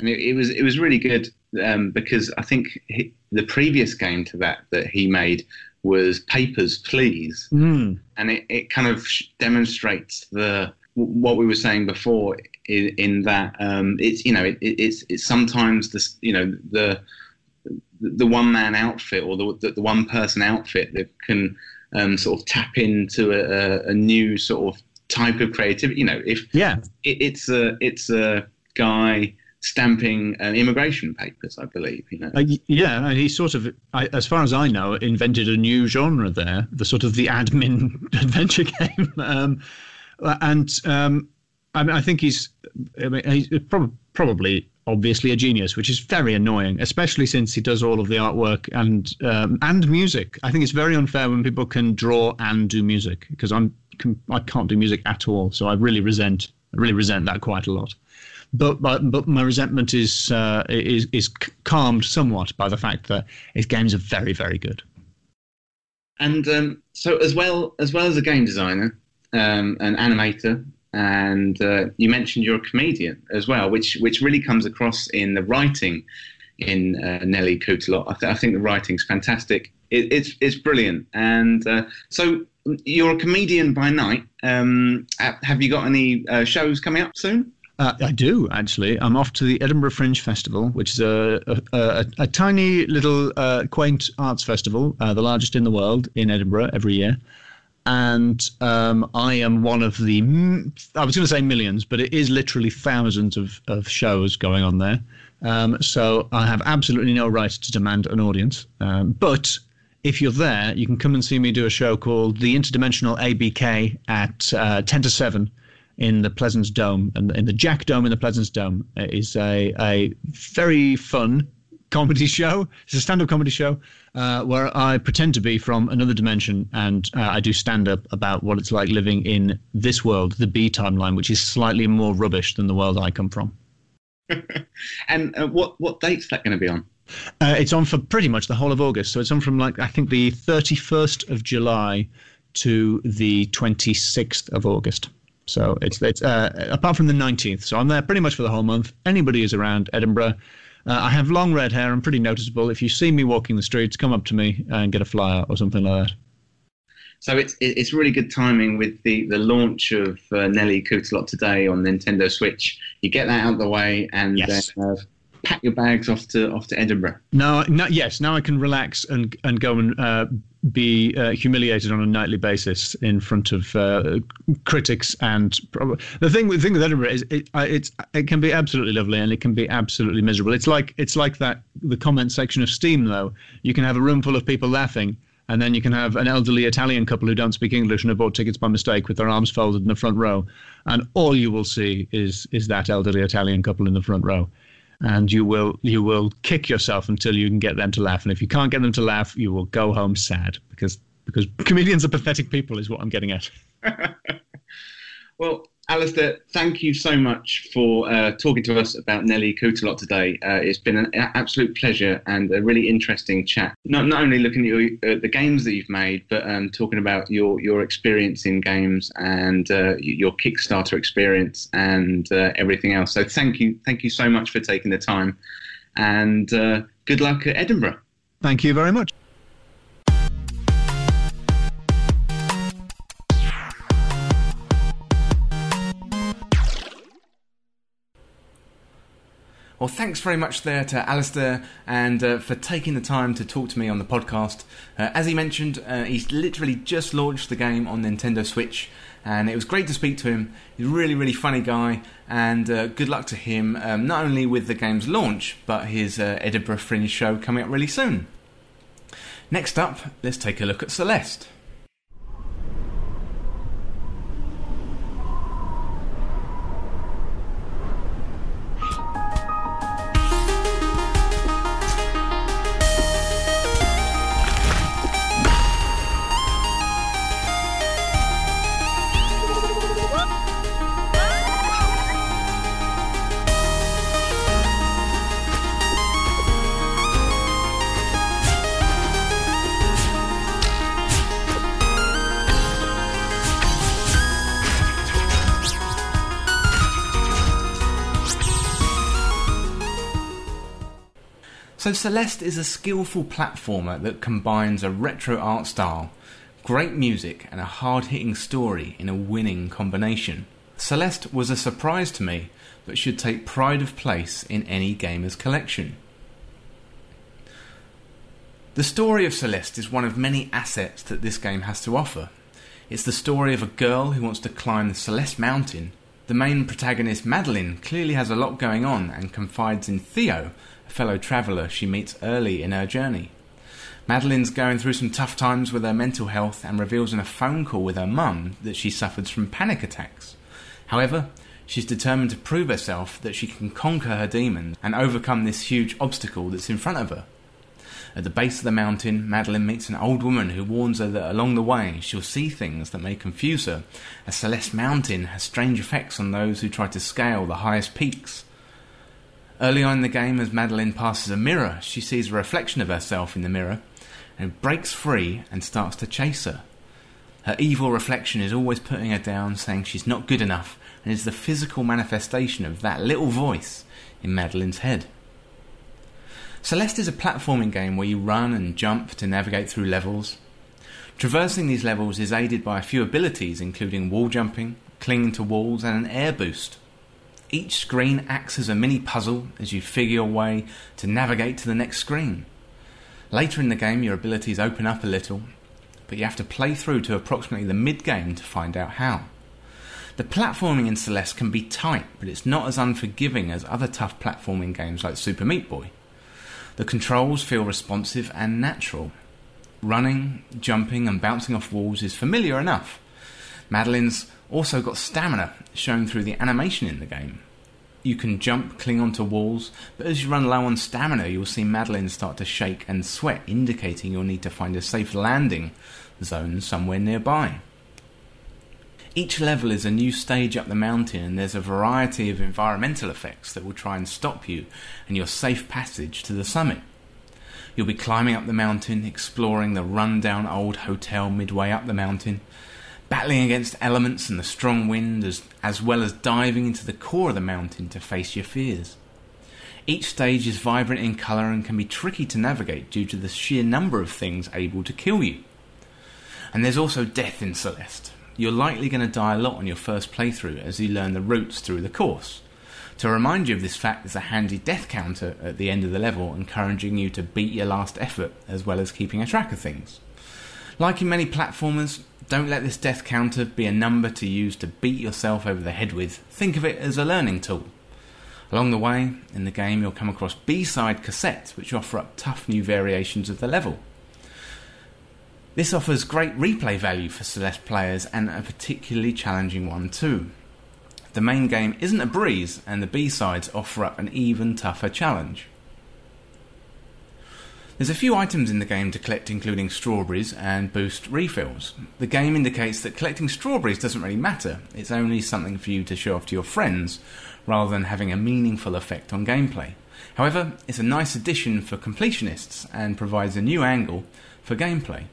And it, it was it was really good um, because I think he, the previous game to that that he made was Papers, Please, mm. and it, it kind of demonstrates the what we were saying before in, in that um, it's you know it, it's it's sometimes the you know the the one man outfit or the, the, the one person outfit that can um, sort of tap into a, a, new sort of type of creativity. You know, if yeah, it, it's a it's a guy stamping uh, immigration papers, I believe. You know, uh, yeah, he sort of, I, as far as I know, invented a new genre there, the sort of the admin adventure game, um, and um, I, mean, I think he's, I mean, he's probably probably obviously a genius, which is very annoying, especially since he does all of the artwork and um, and music. I think it's very unfair when people can draw and do music because I'm I can't do music at all, so I really resent I really resent that quite a lot. But but, but my resentment is uh, is is calmed somewhat by the fact that his games are very very good. And um, so as well as well as a game designer, um, an animator, and uh, you mentioned you're a comedian as well, which which really comes across in the writing in uh, Nelly Cootalot. I, th- I, think the writing's fantastic. It, it's it's brilliant, and uh, so you're a comedian by night. Um, have you got any uh, shows coming up soon? Uh, I do actually. I'm off to the Edinburgh Fringe Festival, which is a a, a, a tiny little uh, quaint arts festival, the largest in the world in Edinburgh every year and um, I am one of the I was going to say millions, but it is literally thousands of, of shows going on there. Um, so I have absolutely no right to demand an audience. Um, but if you're there, you can come and see me do a show called the Interdimensional ABK at uh, 10 to 7 in the Pleasance Dome. And in the Jack Dome in the Pleasance Dome it is a, a very fun comedy show. It's a stand up comedy show uh, where I pretend to be from another dimension and uh, I do stand up about what it's like living in this world, the B timeline, which is slightly more rubbish than the world I come from. and uh, what, what date's that going to be on? Uh, it's on for pretty much the whole of August. So it's on from like, I think, the 31st of July to the 26th of August. So it's, it's uh, apart from the 19th. So I'm there pretty much for the whole month. Anybody is around Edinburgh uh, I have long red hair. I'm pretty noticeable. If you see me walking the streets, come up to me and get a flyer or something like that. So it's it's really good timing with the, the launch of uh, Nelly Cootalot today on Nintendo Switch. You get that out of the way and yes. uh, pack your bags off to off to Edinburgh. Now, no, yes, now I can relax and and go and uh, be uh, humiliated on a nightly basis in front of uh, critics and prob- the thing the thing with Edinburgh is it, it's it can be absolutely lovely and it can be absolutely miserable. It's like it's like that the comment section of Steam though. You can have a room full of people laughing and then you can have an elderly Italian couple who don't speak English and have bought tickets by mistake with their arms folded in the front row, and all you will see is is that elderly Italian couple in the front row, and you will you will kick yourself until you can get them to laugh, and if you can't get them to laugh, you will go home sad because because comedians are pathetic people, is what I'm getting at. well, Alasdair, thank you so much for uh, talking to us about Nelly Cootalot today. Uh, it's been an absolute pleasure and a really interesting chat. Not, not only looking at your, uh, the games that you've made, but um, talking about your, your experience in games and uh, your Kickstarter experience and uh, everything else. So thank you, thank you so much for taking the time, and uh, good luck at Edinburgh. Thank you very much. Well, thanks very much there to Alasdair and uh, for taking the time to talk to me on the podcast. Uh, as he mentioned, uh, he's literally just launched the game on Nintendo Switch, and it was great to speak to him. He's a really, really funny guy, and uh, good luck to him, um, not only with the game's launch, but his uh, Edinburgh Fringe show coming up really soon. Next up, let's take a look at Celeste. So Celeste is a skillful platformer that combines a retro art style, great music, and a hard hitting story in a winning combination. Celeste was a surprise to me, but should take pride of place in any gamer's collection. The story of Celeste is one of many assets that this game has to offer. It's the story of a girl who wants to climb the Celeste Mountain. The main protagonist, Madeline, clearly has a lot going on and confides in Theo, fellow traveller she meets early in her journey. Madeline's going through some tough times with her mental health and reveals in a phone call with her mum that she suffers from panic attacks. However, she's determined to prove herself that she can conquer her demons and overcome this huge obstacle that's in front of her. At the base of the mountain, Madeline meets an old woman who warns her that along the way she'll see things that may confuse her, as Celeste Mountain has strange effects on those who try to scale the highest peaks. Early on in the game, as Madeline passes a mirror, she sees a reflection of herself in the mirror and breaks free and starts to chase her. Her evil reflection is always putting her down, saying she's not good enough, and is the physical manifestation of that little voice in Madeline's head. Celeste is a platforming game where you run and jump to navigate through levels. Traversing these levels is aided by a few abilities, including wall jumping, clinging to walls, and an air boost. Each screen acts as a mini puzzle as you figure your way to navigate to the next screen. Later in the game, your abilities open up a little, but you have to play through to approximately the mid game to find out how. The platforming in Celeste can be tight, but it's not as unforgiving as other tough platforming games like Super Meat Boy. The controls feel responsive and natural. Running, jumping, and bouncing off walls is familiar enough. Madeline's also got stamina shown through the animation in the game. You can jump, cling onto walls, but as you run low on stamina, you'll see Madeline start to shake and sweat, indicating you'll need to find a safe landing zone somewhere nearby. Each level is a new stage up the mountain, and there's a variety of environmental effects that will try and stop you and your safe passage to the summit. You'll be climbing up the mountain, exploring the run-down old hotel midway up the mountain, battling against elements and the strong wind, as, as well as diving into the core of the mountain to face your fears. Each stage is vibrant in colour and can be tricky to navigate due to the sheer number of things able to kill you. And there's also death in Celeste. You're likely going to die a lot on your first playthrough as you learn the routes through the course. To remind you of this fact, there's a handy death counter at the end of the level, encouraging you to beat your last effort as well as keeping a track of things. Like in many platformers, don't let this death counter be a number to use to beat yourself over the head with. Think of it as a learning tool. Along the way, in the game, you'll come across B side cassettes which offer up tough new variations of the level. This offers great replay value for Celeste players and a particularly challenging one too. The main game isn't a breeze, and the B sides offer up an even tougher challenge. There's a few items in the game to collect, including strawberries and boost refills. The game indicates that collecting strawberries doesn't really matter, it's only something for you to show off to your friends, rather than having a meaningful effect on gameplay. However, it's a nice addition for completionists and provides a new angle for gameplay.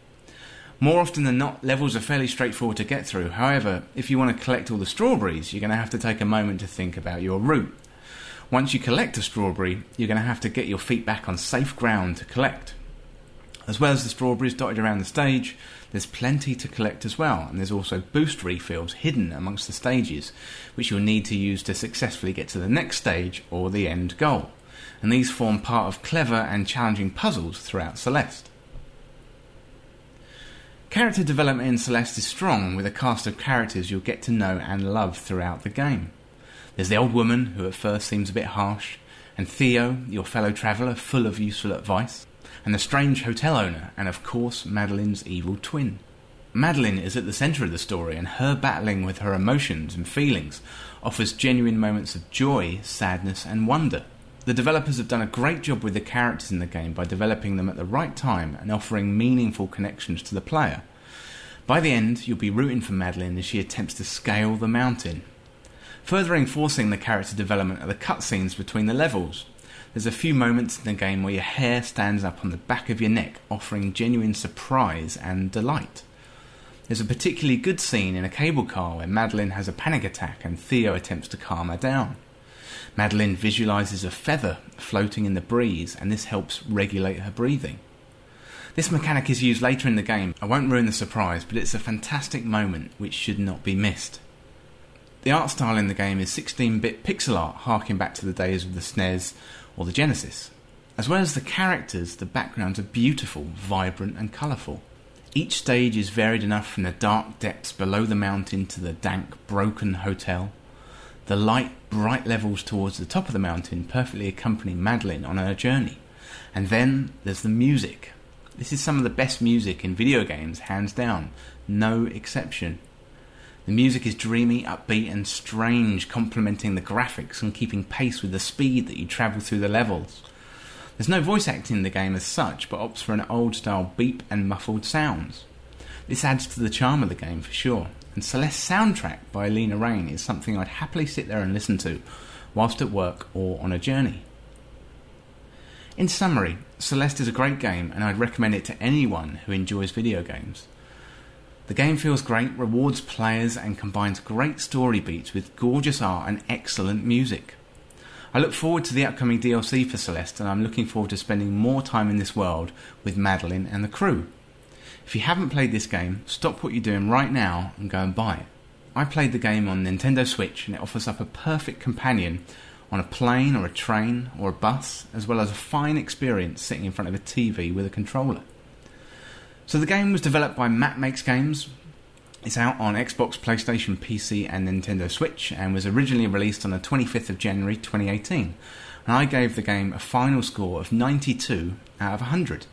More often than not, levels are fairly straightforward to get through. However, if you want to collect all the strawberries, you're going to have to take a moment to think about your route. Once you collect a strawberry, you're going to have to get your feet back on safe ground to collect. As well as the strawberries dotted around the stage, there's plenty to collect as well, and there's also boost refills hidden amongst the stages, which you'll need to use to successfully get to the next stage or the end goal. And these form part of clever and challenging puzzles throughout Celeste. Character development in Celeste is strong, with a cast of characters you'll get to know and love throughout the game. There's the old woman, who at first seems a bit harsh, and Theo, your fellow traveller, full of useful advice, and the strange hotel owner, and of course Madeline's evil twin. Madeline is at the centre of the story, and her battling with her emotions and feelings offers genuine moments of joy, sadness, and wonder. The developers have done a great job with the characters in the game by developing them at the right time and offering meaningful connections to the player. By the end, you'll be rooting for Madeline as she attempts to scale the mountain. Further enforcing the character development are the cutscenes between the levels. There's a few moments in the game where your hair stands up on the back of your neck, offering genuine surprise and delight. There's a particularly good scene in a cable car where Madeline has a panic attack and Theo attempts to calm her down. Madeline visualizes a feather floating in the breeze, and this helps regulate her breathing. This mechanic is used later in the game. I won't ruin the surprise, but it's a fantastic moment which should not be missed. The art style in the game is 16 bit pixel art, harking back to the days of the SNES or the Genesis. As well as the characters, the backgrounds are beautiful, vibrant, and colourful. Each stage is varied enough from the dark depths below the mountain to the dank, broken hotel. The light, bright levels towards the top of the mountain perfectly accompany Madeline on her journey. And then there's the music. This is some of the best music in video games, hands down, no exception. The music is dreamy, upbeat, and strange, complementing the graphics and keeping pace with the speed that you travel through the levels. There's no voice acting in the game as such, but opts for an old style beep and muffled sounds. This adds to the charm of the game for sure, and Celeste's soundtrack by Lena Raine is something I'd happily sit there and listen to whilst at work or on a journey. In summary, Celeste is a great game and I'd recommend it to anyone who enjoys video games. The game feels great, rewards players, and combines great story beats with gorgeous art and excellent music. I look forward to the upcoming DLC for Celeste, and I'm looking forward to spending more time in this world with Madeline and the crew. If you haven't played this game, stop what you're doing right now and go and buy it. I played the game on Nintendo Switch, and it offers up a perfect companion on a plane or a train or a bus, as well as a fine experience sitting in front of a TV with a controller. So the game was developed by Matt Makes Games. It's out on Xbox, PlayStation, PC, and Nintendo Switch, and was originally released on the 25th of January 2018. And I gave the game a final score of 92 out of 100.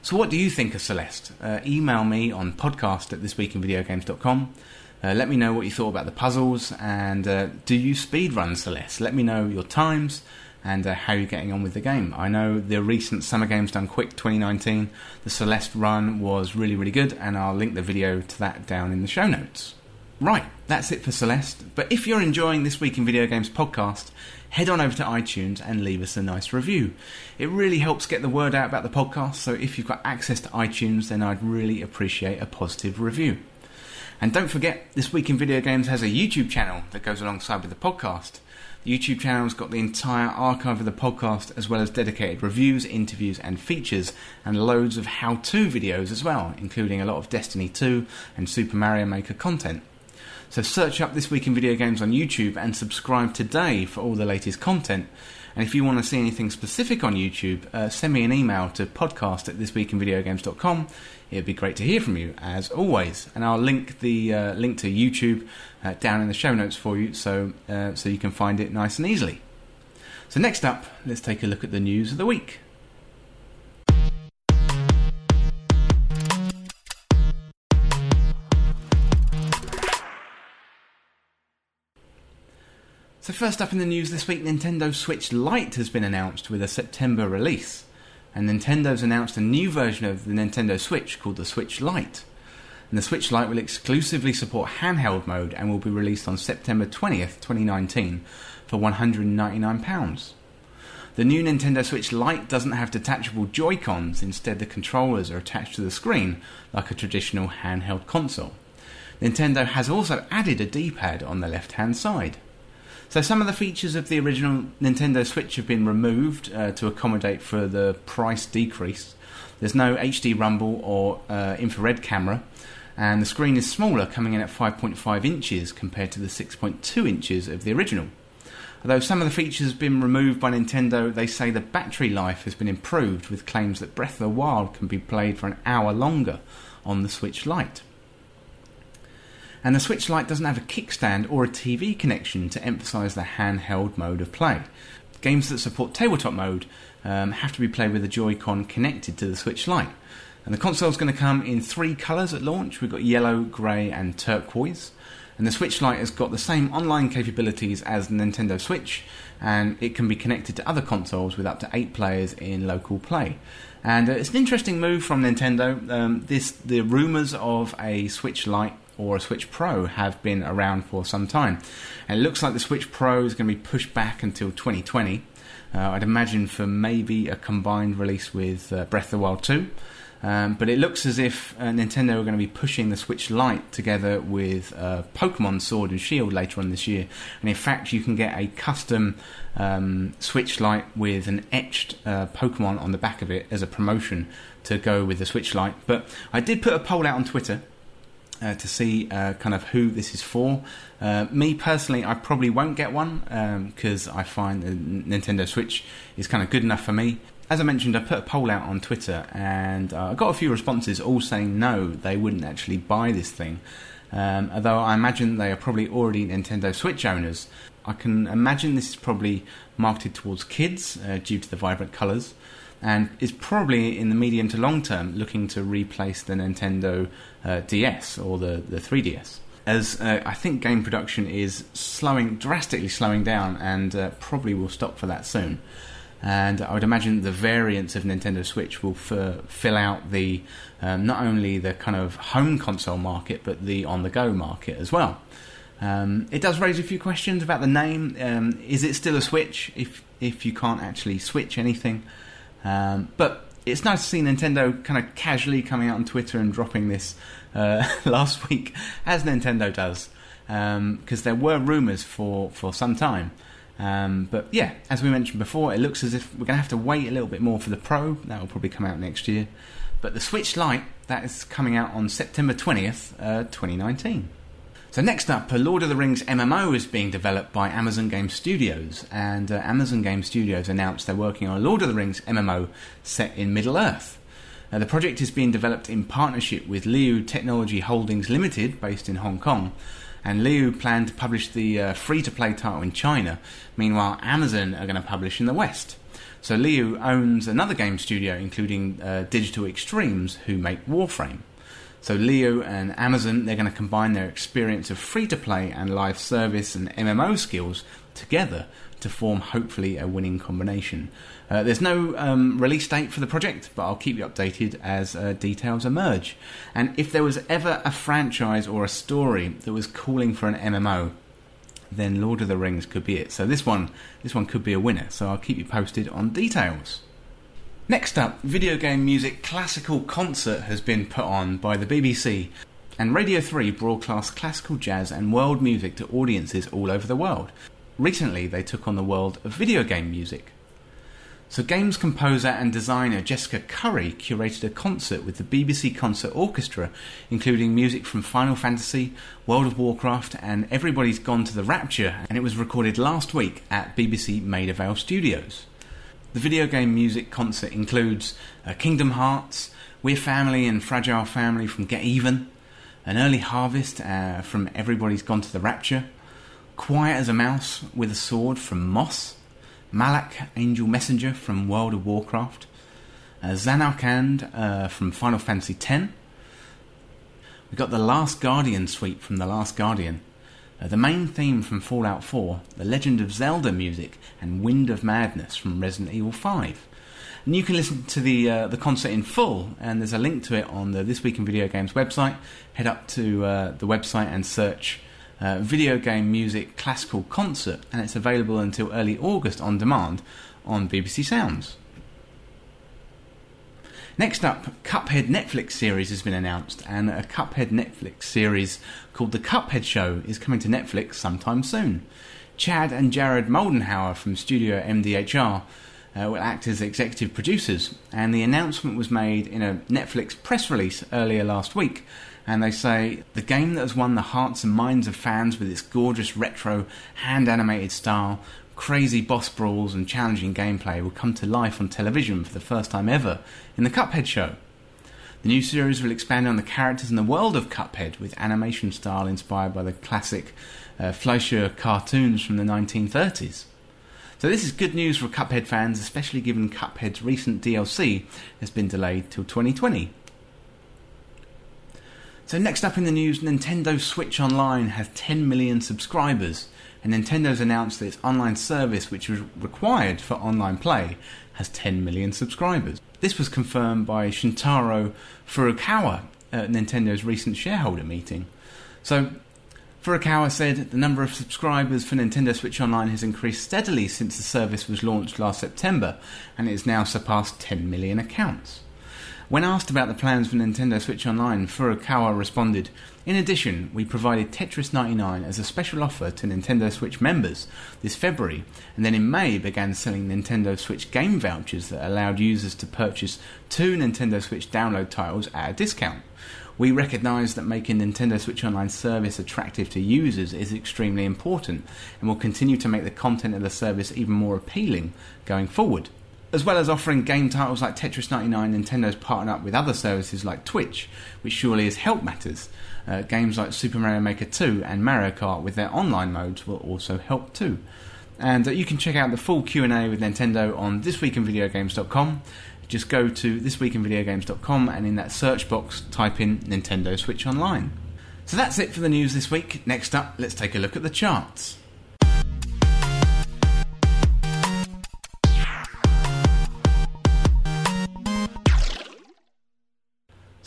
So, what do you think of Celeste? Uh, email me on podcast at thisweekinvideogames.com. Uh, let me know what you thought about the puzzles, and uh, do you speedrun Celeste? Let me know your times and uh, how you're getting on with the game. I know the recent Summer Games Done Quick 2019, the Celeste run was really, really good, and I'll link the video to that down in the show notes. Right, that's it for Celeste. But if you're enjoying this Week in Video Games podcast, head on over to iTunes and leave us a nice review. It really helps get the word out about the podcast, so if you've got access to iTunes, then I'd really appreciate a positive review. And don't forget, This Week in Video Games has a YouTube channel that goes alongside with the podcast. The YouTube channel's got the entire archive of the podcast, as well as dedicated reviews, interviews, and features, and loads of how to videos as well, including a lot of Destiny 2 and Super Mario Maker content. So search up This Week in Video Games on YouTube and subscribe today for all the latest content. And if you want to see anything specific on YouTube, uh, send me an email to podcast at thisweekinvideogames.com. It'd be great to hear from you, as always. And I'll link the uh, link to YouTube uh, down in the show notes for you, so uh, so you can find it nice and easily. So next up, let's take a look at the news of the week. So, first up in the news this week, Nintendo Switch Lite has been announced with a September release. And Nintendo's announced a new version of the Nintendo Switch called the Switch Lite. And the Switch Lite will exclusively support handheld mode and will be released on September 20th, 2019 for £199. The new Nintendo Switch Lite doesn't have detachable Joy-Cons, instead the controllers are attached to the screen like a traditional handheld console. Nintendo has also added a D-pad on the left-hand side. So some of the features of the original Nintendo Switch have been removed uh, to accommodate for the price decrease. There's no HD rumble or uh, infrared camera, and the screen is smaller, coming in at 5.5 inches compared to the 6.2 inches of the original. Although some of the features have been removed by Nintendo, they say the battery life has been improved with claims that Breath of the Wild can be played for an hour longer on the Switch Lite. And the Switch Lite doesn't have a kickstand or a TV connection to emphasise the handheld mode of play. Games that support tabletop mode um, have to be played with a Joy-Con connected to the Switch Lite. And the console is going to come in three colours at launch. We've got yellow, grey, and turquoise. And the Switch Lite has got the same online capabilities as the Nintendo Switch, and it can be connected to other consoles with up to eight players in local play. And uh, it's an interesting move from Nintendo. Um, this the rumours of a Switch Lite or a Switch Pro have been around for some time, and it looks like the Switch Pro is going to be pushed back until 2020. Uh, I'd imagine for maybe a combined release with uh, Breath of the Wild 2. Um, but it looks as if uh, Nintendo are going to be pushing the Switch Lite together with uh, Pokemon Sword and Shield later on this year. And in fact, you can get a custom um, Switch Lite with an etched uh, Pokemon on the back of it as a promotion to go with the Switch Lite. But I did put a poll out on Twitter. Uh, to see uh, kind of who this is for. Uh, me personally, I probably won't get one because um, I find the Nintendo Switch is kind of good enough for me as I mentioned, I put a poll out on Twitter and uh, I got a few responses all saying no, they wouldn't actually buy this thing. Um, although I imagine they are probably already Nintendo Switch owners. I can imagine this is probably marketed towards kids uh, due to the vibrant colours and is probably in the medium to long term looking to replace the Nintendo uh, DS or the, the 3DS. As uh, I think game production is slowing, drastically slowing down, and uh, probably will stop for that soon and I would imagine the variants of Nintendo Switch will f- fill out the um, not only the kind of home console market but the on-the-go market as well. Um, it does raise a few questions about the name. Um, is it still a Switch if if you can't actually switch anything? Um, but it's nice to see Nintendo kind of casually coming out on Twitter and dropping this uh, last week, as Nintendo does, because um, there were rumours for for some time. Um, but yeah, as we mentioned before, it looks as if we're going to have to wait a little bit more for the Pro. That will probably come out next year. But the Switch Lite, that is coming out on September 20th, uh, 2019. So next up, a Lord of the Rings MMO is being developed by Amazon Game Studios, and uh, Amazon Game Studios announced they're working on a Lord of the Rings MMO set in Middle Earth. Uh, the project is being developed in partnership with Leyou Technology Holdings Limited, based in Hong Kong, and Leyou planned to publish the uh, free to play title in China. Meanwhile, Amazon are going to publish in the West. So Leyou owns another game studio, including uh, Digital Extremes, who make Warframe. So Leyou and Amazon, they're going to combine their experience of free to play and live service and MMO skills together to form hopefully a winning combination. Uh, there's no um, release date for the project, but I'll keep you updated as uh, details emerge. And if there was ever a franchise or a story that was calling for an MMO, then Lord of the Rings could be it. So this one, this one could be a winner. So I'll keep you posted on details. Next up, video game music classical concert has been put on by the BBC, and Radio 3 broadcasts classical jazz and world music to audiences all over the world. Recently, they took on the world of video game music. So, games composer and designer Jessica Curry curated a concert with the BBC Concert Orchestra, including music from Final Fantasy, World of Warcraft, and Everybody's Gone to the Rapture, and it was recorded last week at BBC Maida Vale Studios. The video game music concert includes uh, Kingdom Hearts, We're Family and Fragile Family from Get Even, An Early Harvest uh, from Everybody's Gone to the Rapture, Quiet as a Mouse with a Sword from Moss, Malak, Angel Messenger from World of Warcraft, uh, Zanarkand uh, from Final Fantasy X. We got the Last Guardian suite from The Last Guardian, the main theme from Fallout 4, The Legend of Zelda music, and Wind of Madness from Resident Evil 5. And you can listen to the uh, the concert in full, and there's a link to it on the This Week in Video Games website. Head up to uh, the website and search uh, Video Game Music Classical Concert, and it's available until early August on demand on BBC Sounds. Next up, Cuphead Netflix series has been announced, and a Cuphead Netflix series called The Cuphead Show is coming to Netflix sometime soon. Chad and Jared Moldenhauer from Studio MDHR uh, will act as executive producers, and the announcement was made in a Netflix press release earlier last week. And they say the game that has won the hearts and minds of fans with its gorgeous retro, hand animated style crazy boss brawls and challenging gameplay will come to life on television for the first time ever in the Cuphead show. The new series will expand on the characters and the world of Cuphead with animation style inspired by the classic uh, Fleischer cartoons from the 1930s. So this is good news for Cuphead fans, especially given Cuphead's recent DLC has been delayed till 2020. So next up in the news, Nintendo Switch Online has 10 million subscribers and Nintendo's announced that its online service, which was required for online play, has 10 million subscribers. This was confirmed by Shuntaro Furukawa at Nintendo's recent shareholder meeting. So, Furukawa said the number of subscribers for Nintendo Switch Online has increased steadily since the service was launched last September, and it has now surpassed 10 million accounts. When asked about the plans for Nintendo Switch Online, Furukawa responded, In addition, we provided Tetris 99 as a special offer to Nintendo Switch members this February, and then in May began selling Nintendo Switch game vouchers that allowed users to purchase two Nintendo Switch download titles at a discount. We recognise that making Nintendo Switch Online service attractive to users is extremely important and will continue to make the content of the service even more appealing going forward. As well as offering game titles like Tetris 99, Nintendo's partnered up with other services like Twitch, which surely has helped matters. Uh, games like Super Mario Maker 2 and Mario Kart with their online modes will also help too. And uh, you can check out the full Q&A with Nintendo on thisweekinvideogames.com. Just go to thisweekinvideogames.com and in that search box type in Nintendo Switch Online. So that's it for the news this week. Next up, let's take a look at the charts.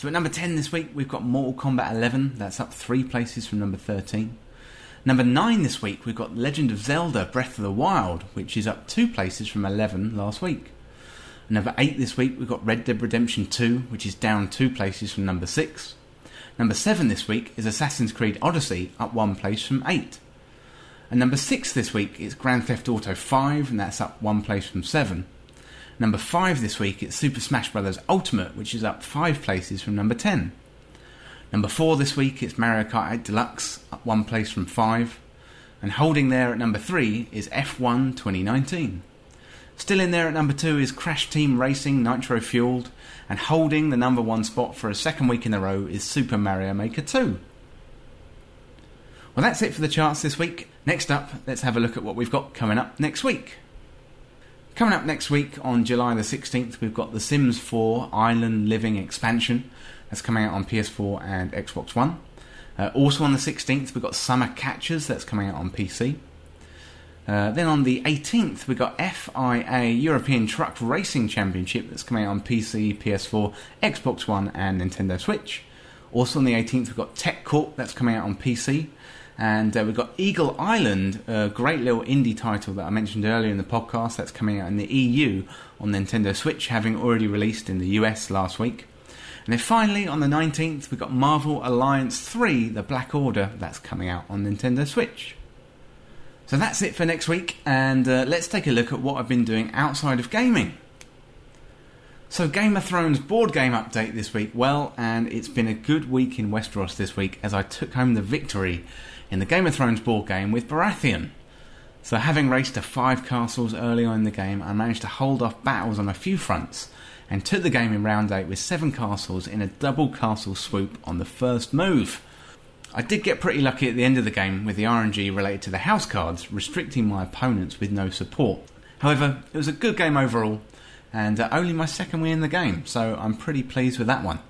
So at number 10 this week, we've got Mortal Kombat 11. That's up three places from number 13. Number 9 this week, we've got Legend of Zelda Breath of the Wild, which is up two places from 11 last week. Number 8 this week, we've got Red Dead Redemption 2, which is down two places from number 6. Number 7 this week is Assassin's Creed Odyssey, up one place from 8. And number 6 this week is Grand Theft Auto 5, and that's up one place from 7. Number 5 this week is Super Smash Bros. Ultimate, which is up 5 places from number 10. Number 4 this week is Mario Kart 8 Deluxe, up 1 place from 5. And holding there at number 3 is F1 2019. Still in there at number 2 is Crash Team Racing Nitro Fueled. And holding the number 1 spot for a second week in a row is Super Mario Maker 2. Well, that's it for the charts this week. Next up, let's have a look at what we've got coming up next week. Coming up next week on July the 16th, we've got The Sims 4 Island Living Expansion. That's coming out on PS4 and Xbox One. Uh, also on the 16th, we've got Summer Catchers. That's coming out on PC. Uh, then on the 18th, we've got FIA European Truck Racing Championship. That's coming out on PC, PS4, Xbox One, and Nintendo Switch. Also on the 18th, we've got Tech Corp. That's coming out on PC. And uh, we've got Eagle Island, a great little indie title that I mentioned earlier in the podcast that's coming out in the EU on Nintendo Switch, having already released in the US last week. And then finally, on the 19th, we've got Marvel Alliance 3, The Black Order, that's coming out on Nintendo Switch. So that's it for next week, and uh, let's take a look at what I've been doing outside of gaming. So, Game of Thrones board game update this week. Well, and it's been a good week in Westeros this week as I took home the victory in the Game of Thrones board game with Baratheon. So, having raced to five castles early on in the game, I managed to hold off battles on a few fronts and took the game in round 8 with seven castles in a double castle swoop on the first move. I did get pretty lucky at the end of the game with the RNG related to the house cards, restricting my opponents with no support. However, it was a good game overall, and uh, only my second win in the game, so I'm pretty pleased with that one.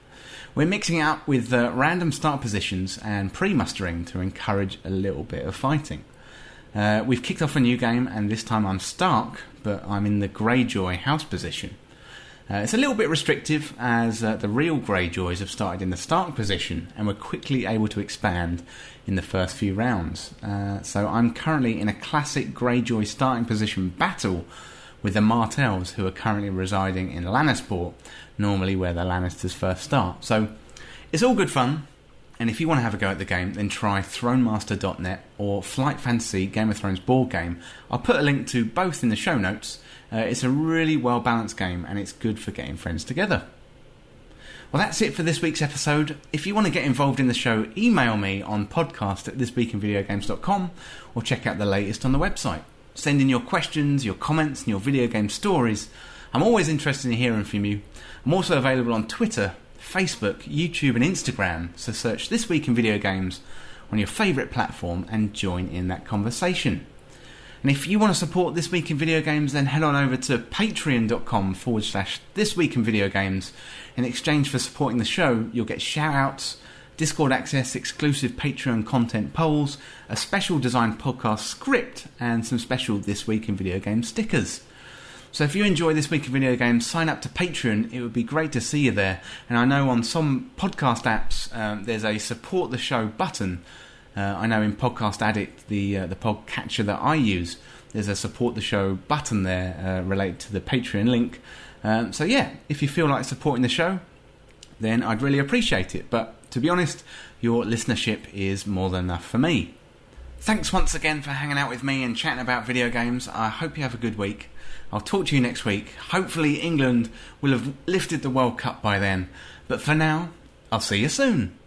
We're mixing it up with uh, random start positions and pre mustering to encourage a little bit of fighting. Uh, we've kicked off a new game, and this time I'm Stark, but I'm in the Greyjoy house position. Uh, it's a little bit restrictive as uh, the real Greyjoys have started in the Stark position and were quickly able to expand in the first few rounds. Uh, so I'm currently in a classic Greyjoy starting position battle with the Martells, who are currently residing in Lannisport, normally where the Lannisters first start. So it's all good fun. And if you want to have a go at the game, then try ThroneMaster.net or Flight Fantasy Game of Thrones board game. I'll put a link to both in the show notes. Uh, it's a really well balanced game and it's good for getting friends together. Well, that's it for this week's episode. If you want to get involved in the show, email me on podcast at thisweekinvideogames.com or check out the latest on the website. Send in your questions, your comments, and your video game stories. I'm always interested in hearing from you. I'm also available on Twitter, Facebook, YouTube, and Instagram, so search This Week in Video Games on your favourite platform and join in that conversation. And if you want to support This Week in Video Games, then head on over to patreon.com forward slash This Week in Video Games. In exchange for supporting the show, you'll get shout outs, Discord access, exclusive Patreon content polls, a special designed podcast script, and some special This Week in Video Games stickers. So if you enjoy This Week in Video Games, sign up to Patreon. It would be great to see you there. And I know on some podcast apps, um, there's a support the show button uh, I know in Podcast Addict, the uh, the podcatcher that I use, there's a support the show button there uh, related to the Patreon link. Um, so yeah, if you feel like supporting the show, then I'd really appreciate it. But to be honest, your listenership is more than enough for me. Thanks once again for hanging out with me and chatting about video games. I hope you have a good week. I'll talk to you next week. Hopefully, England will have lifted the World Cup by then. But for now, I'll see you soon.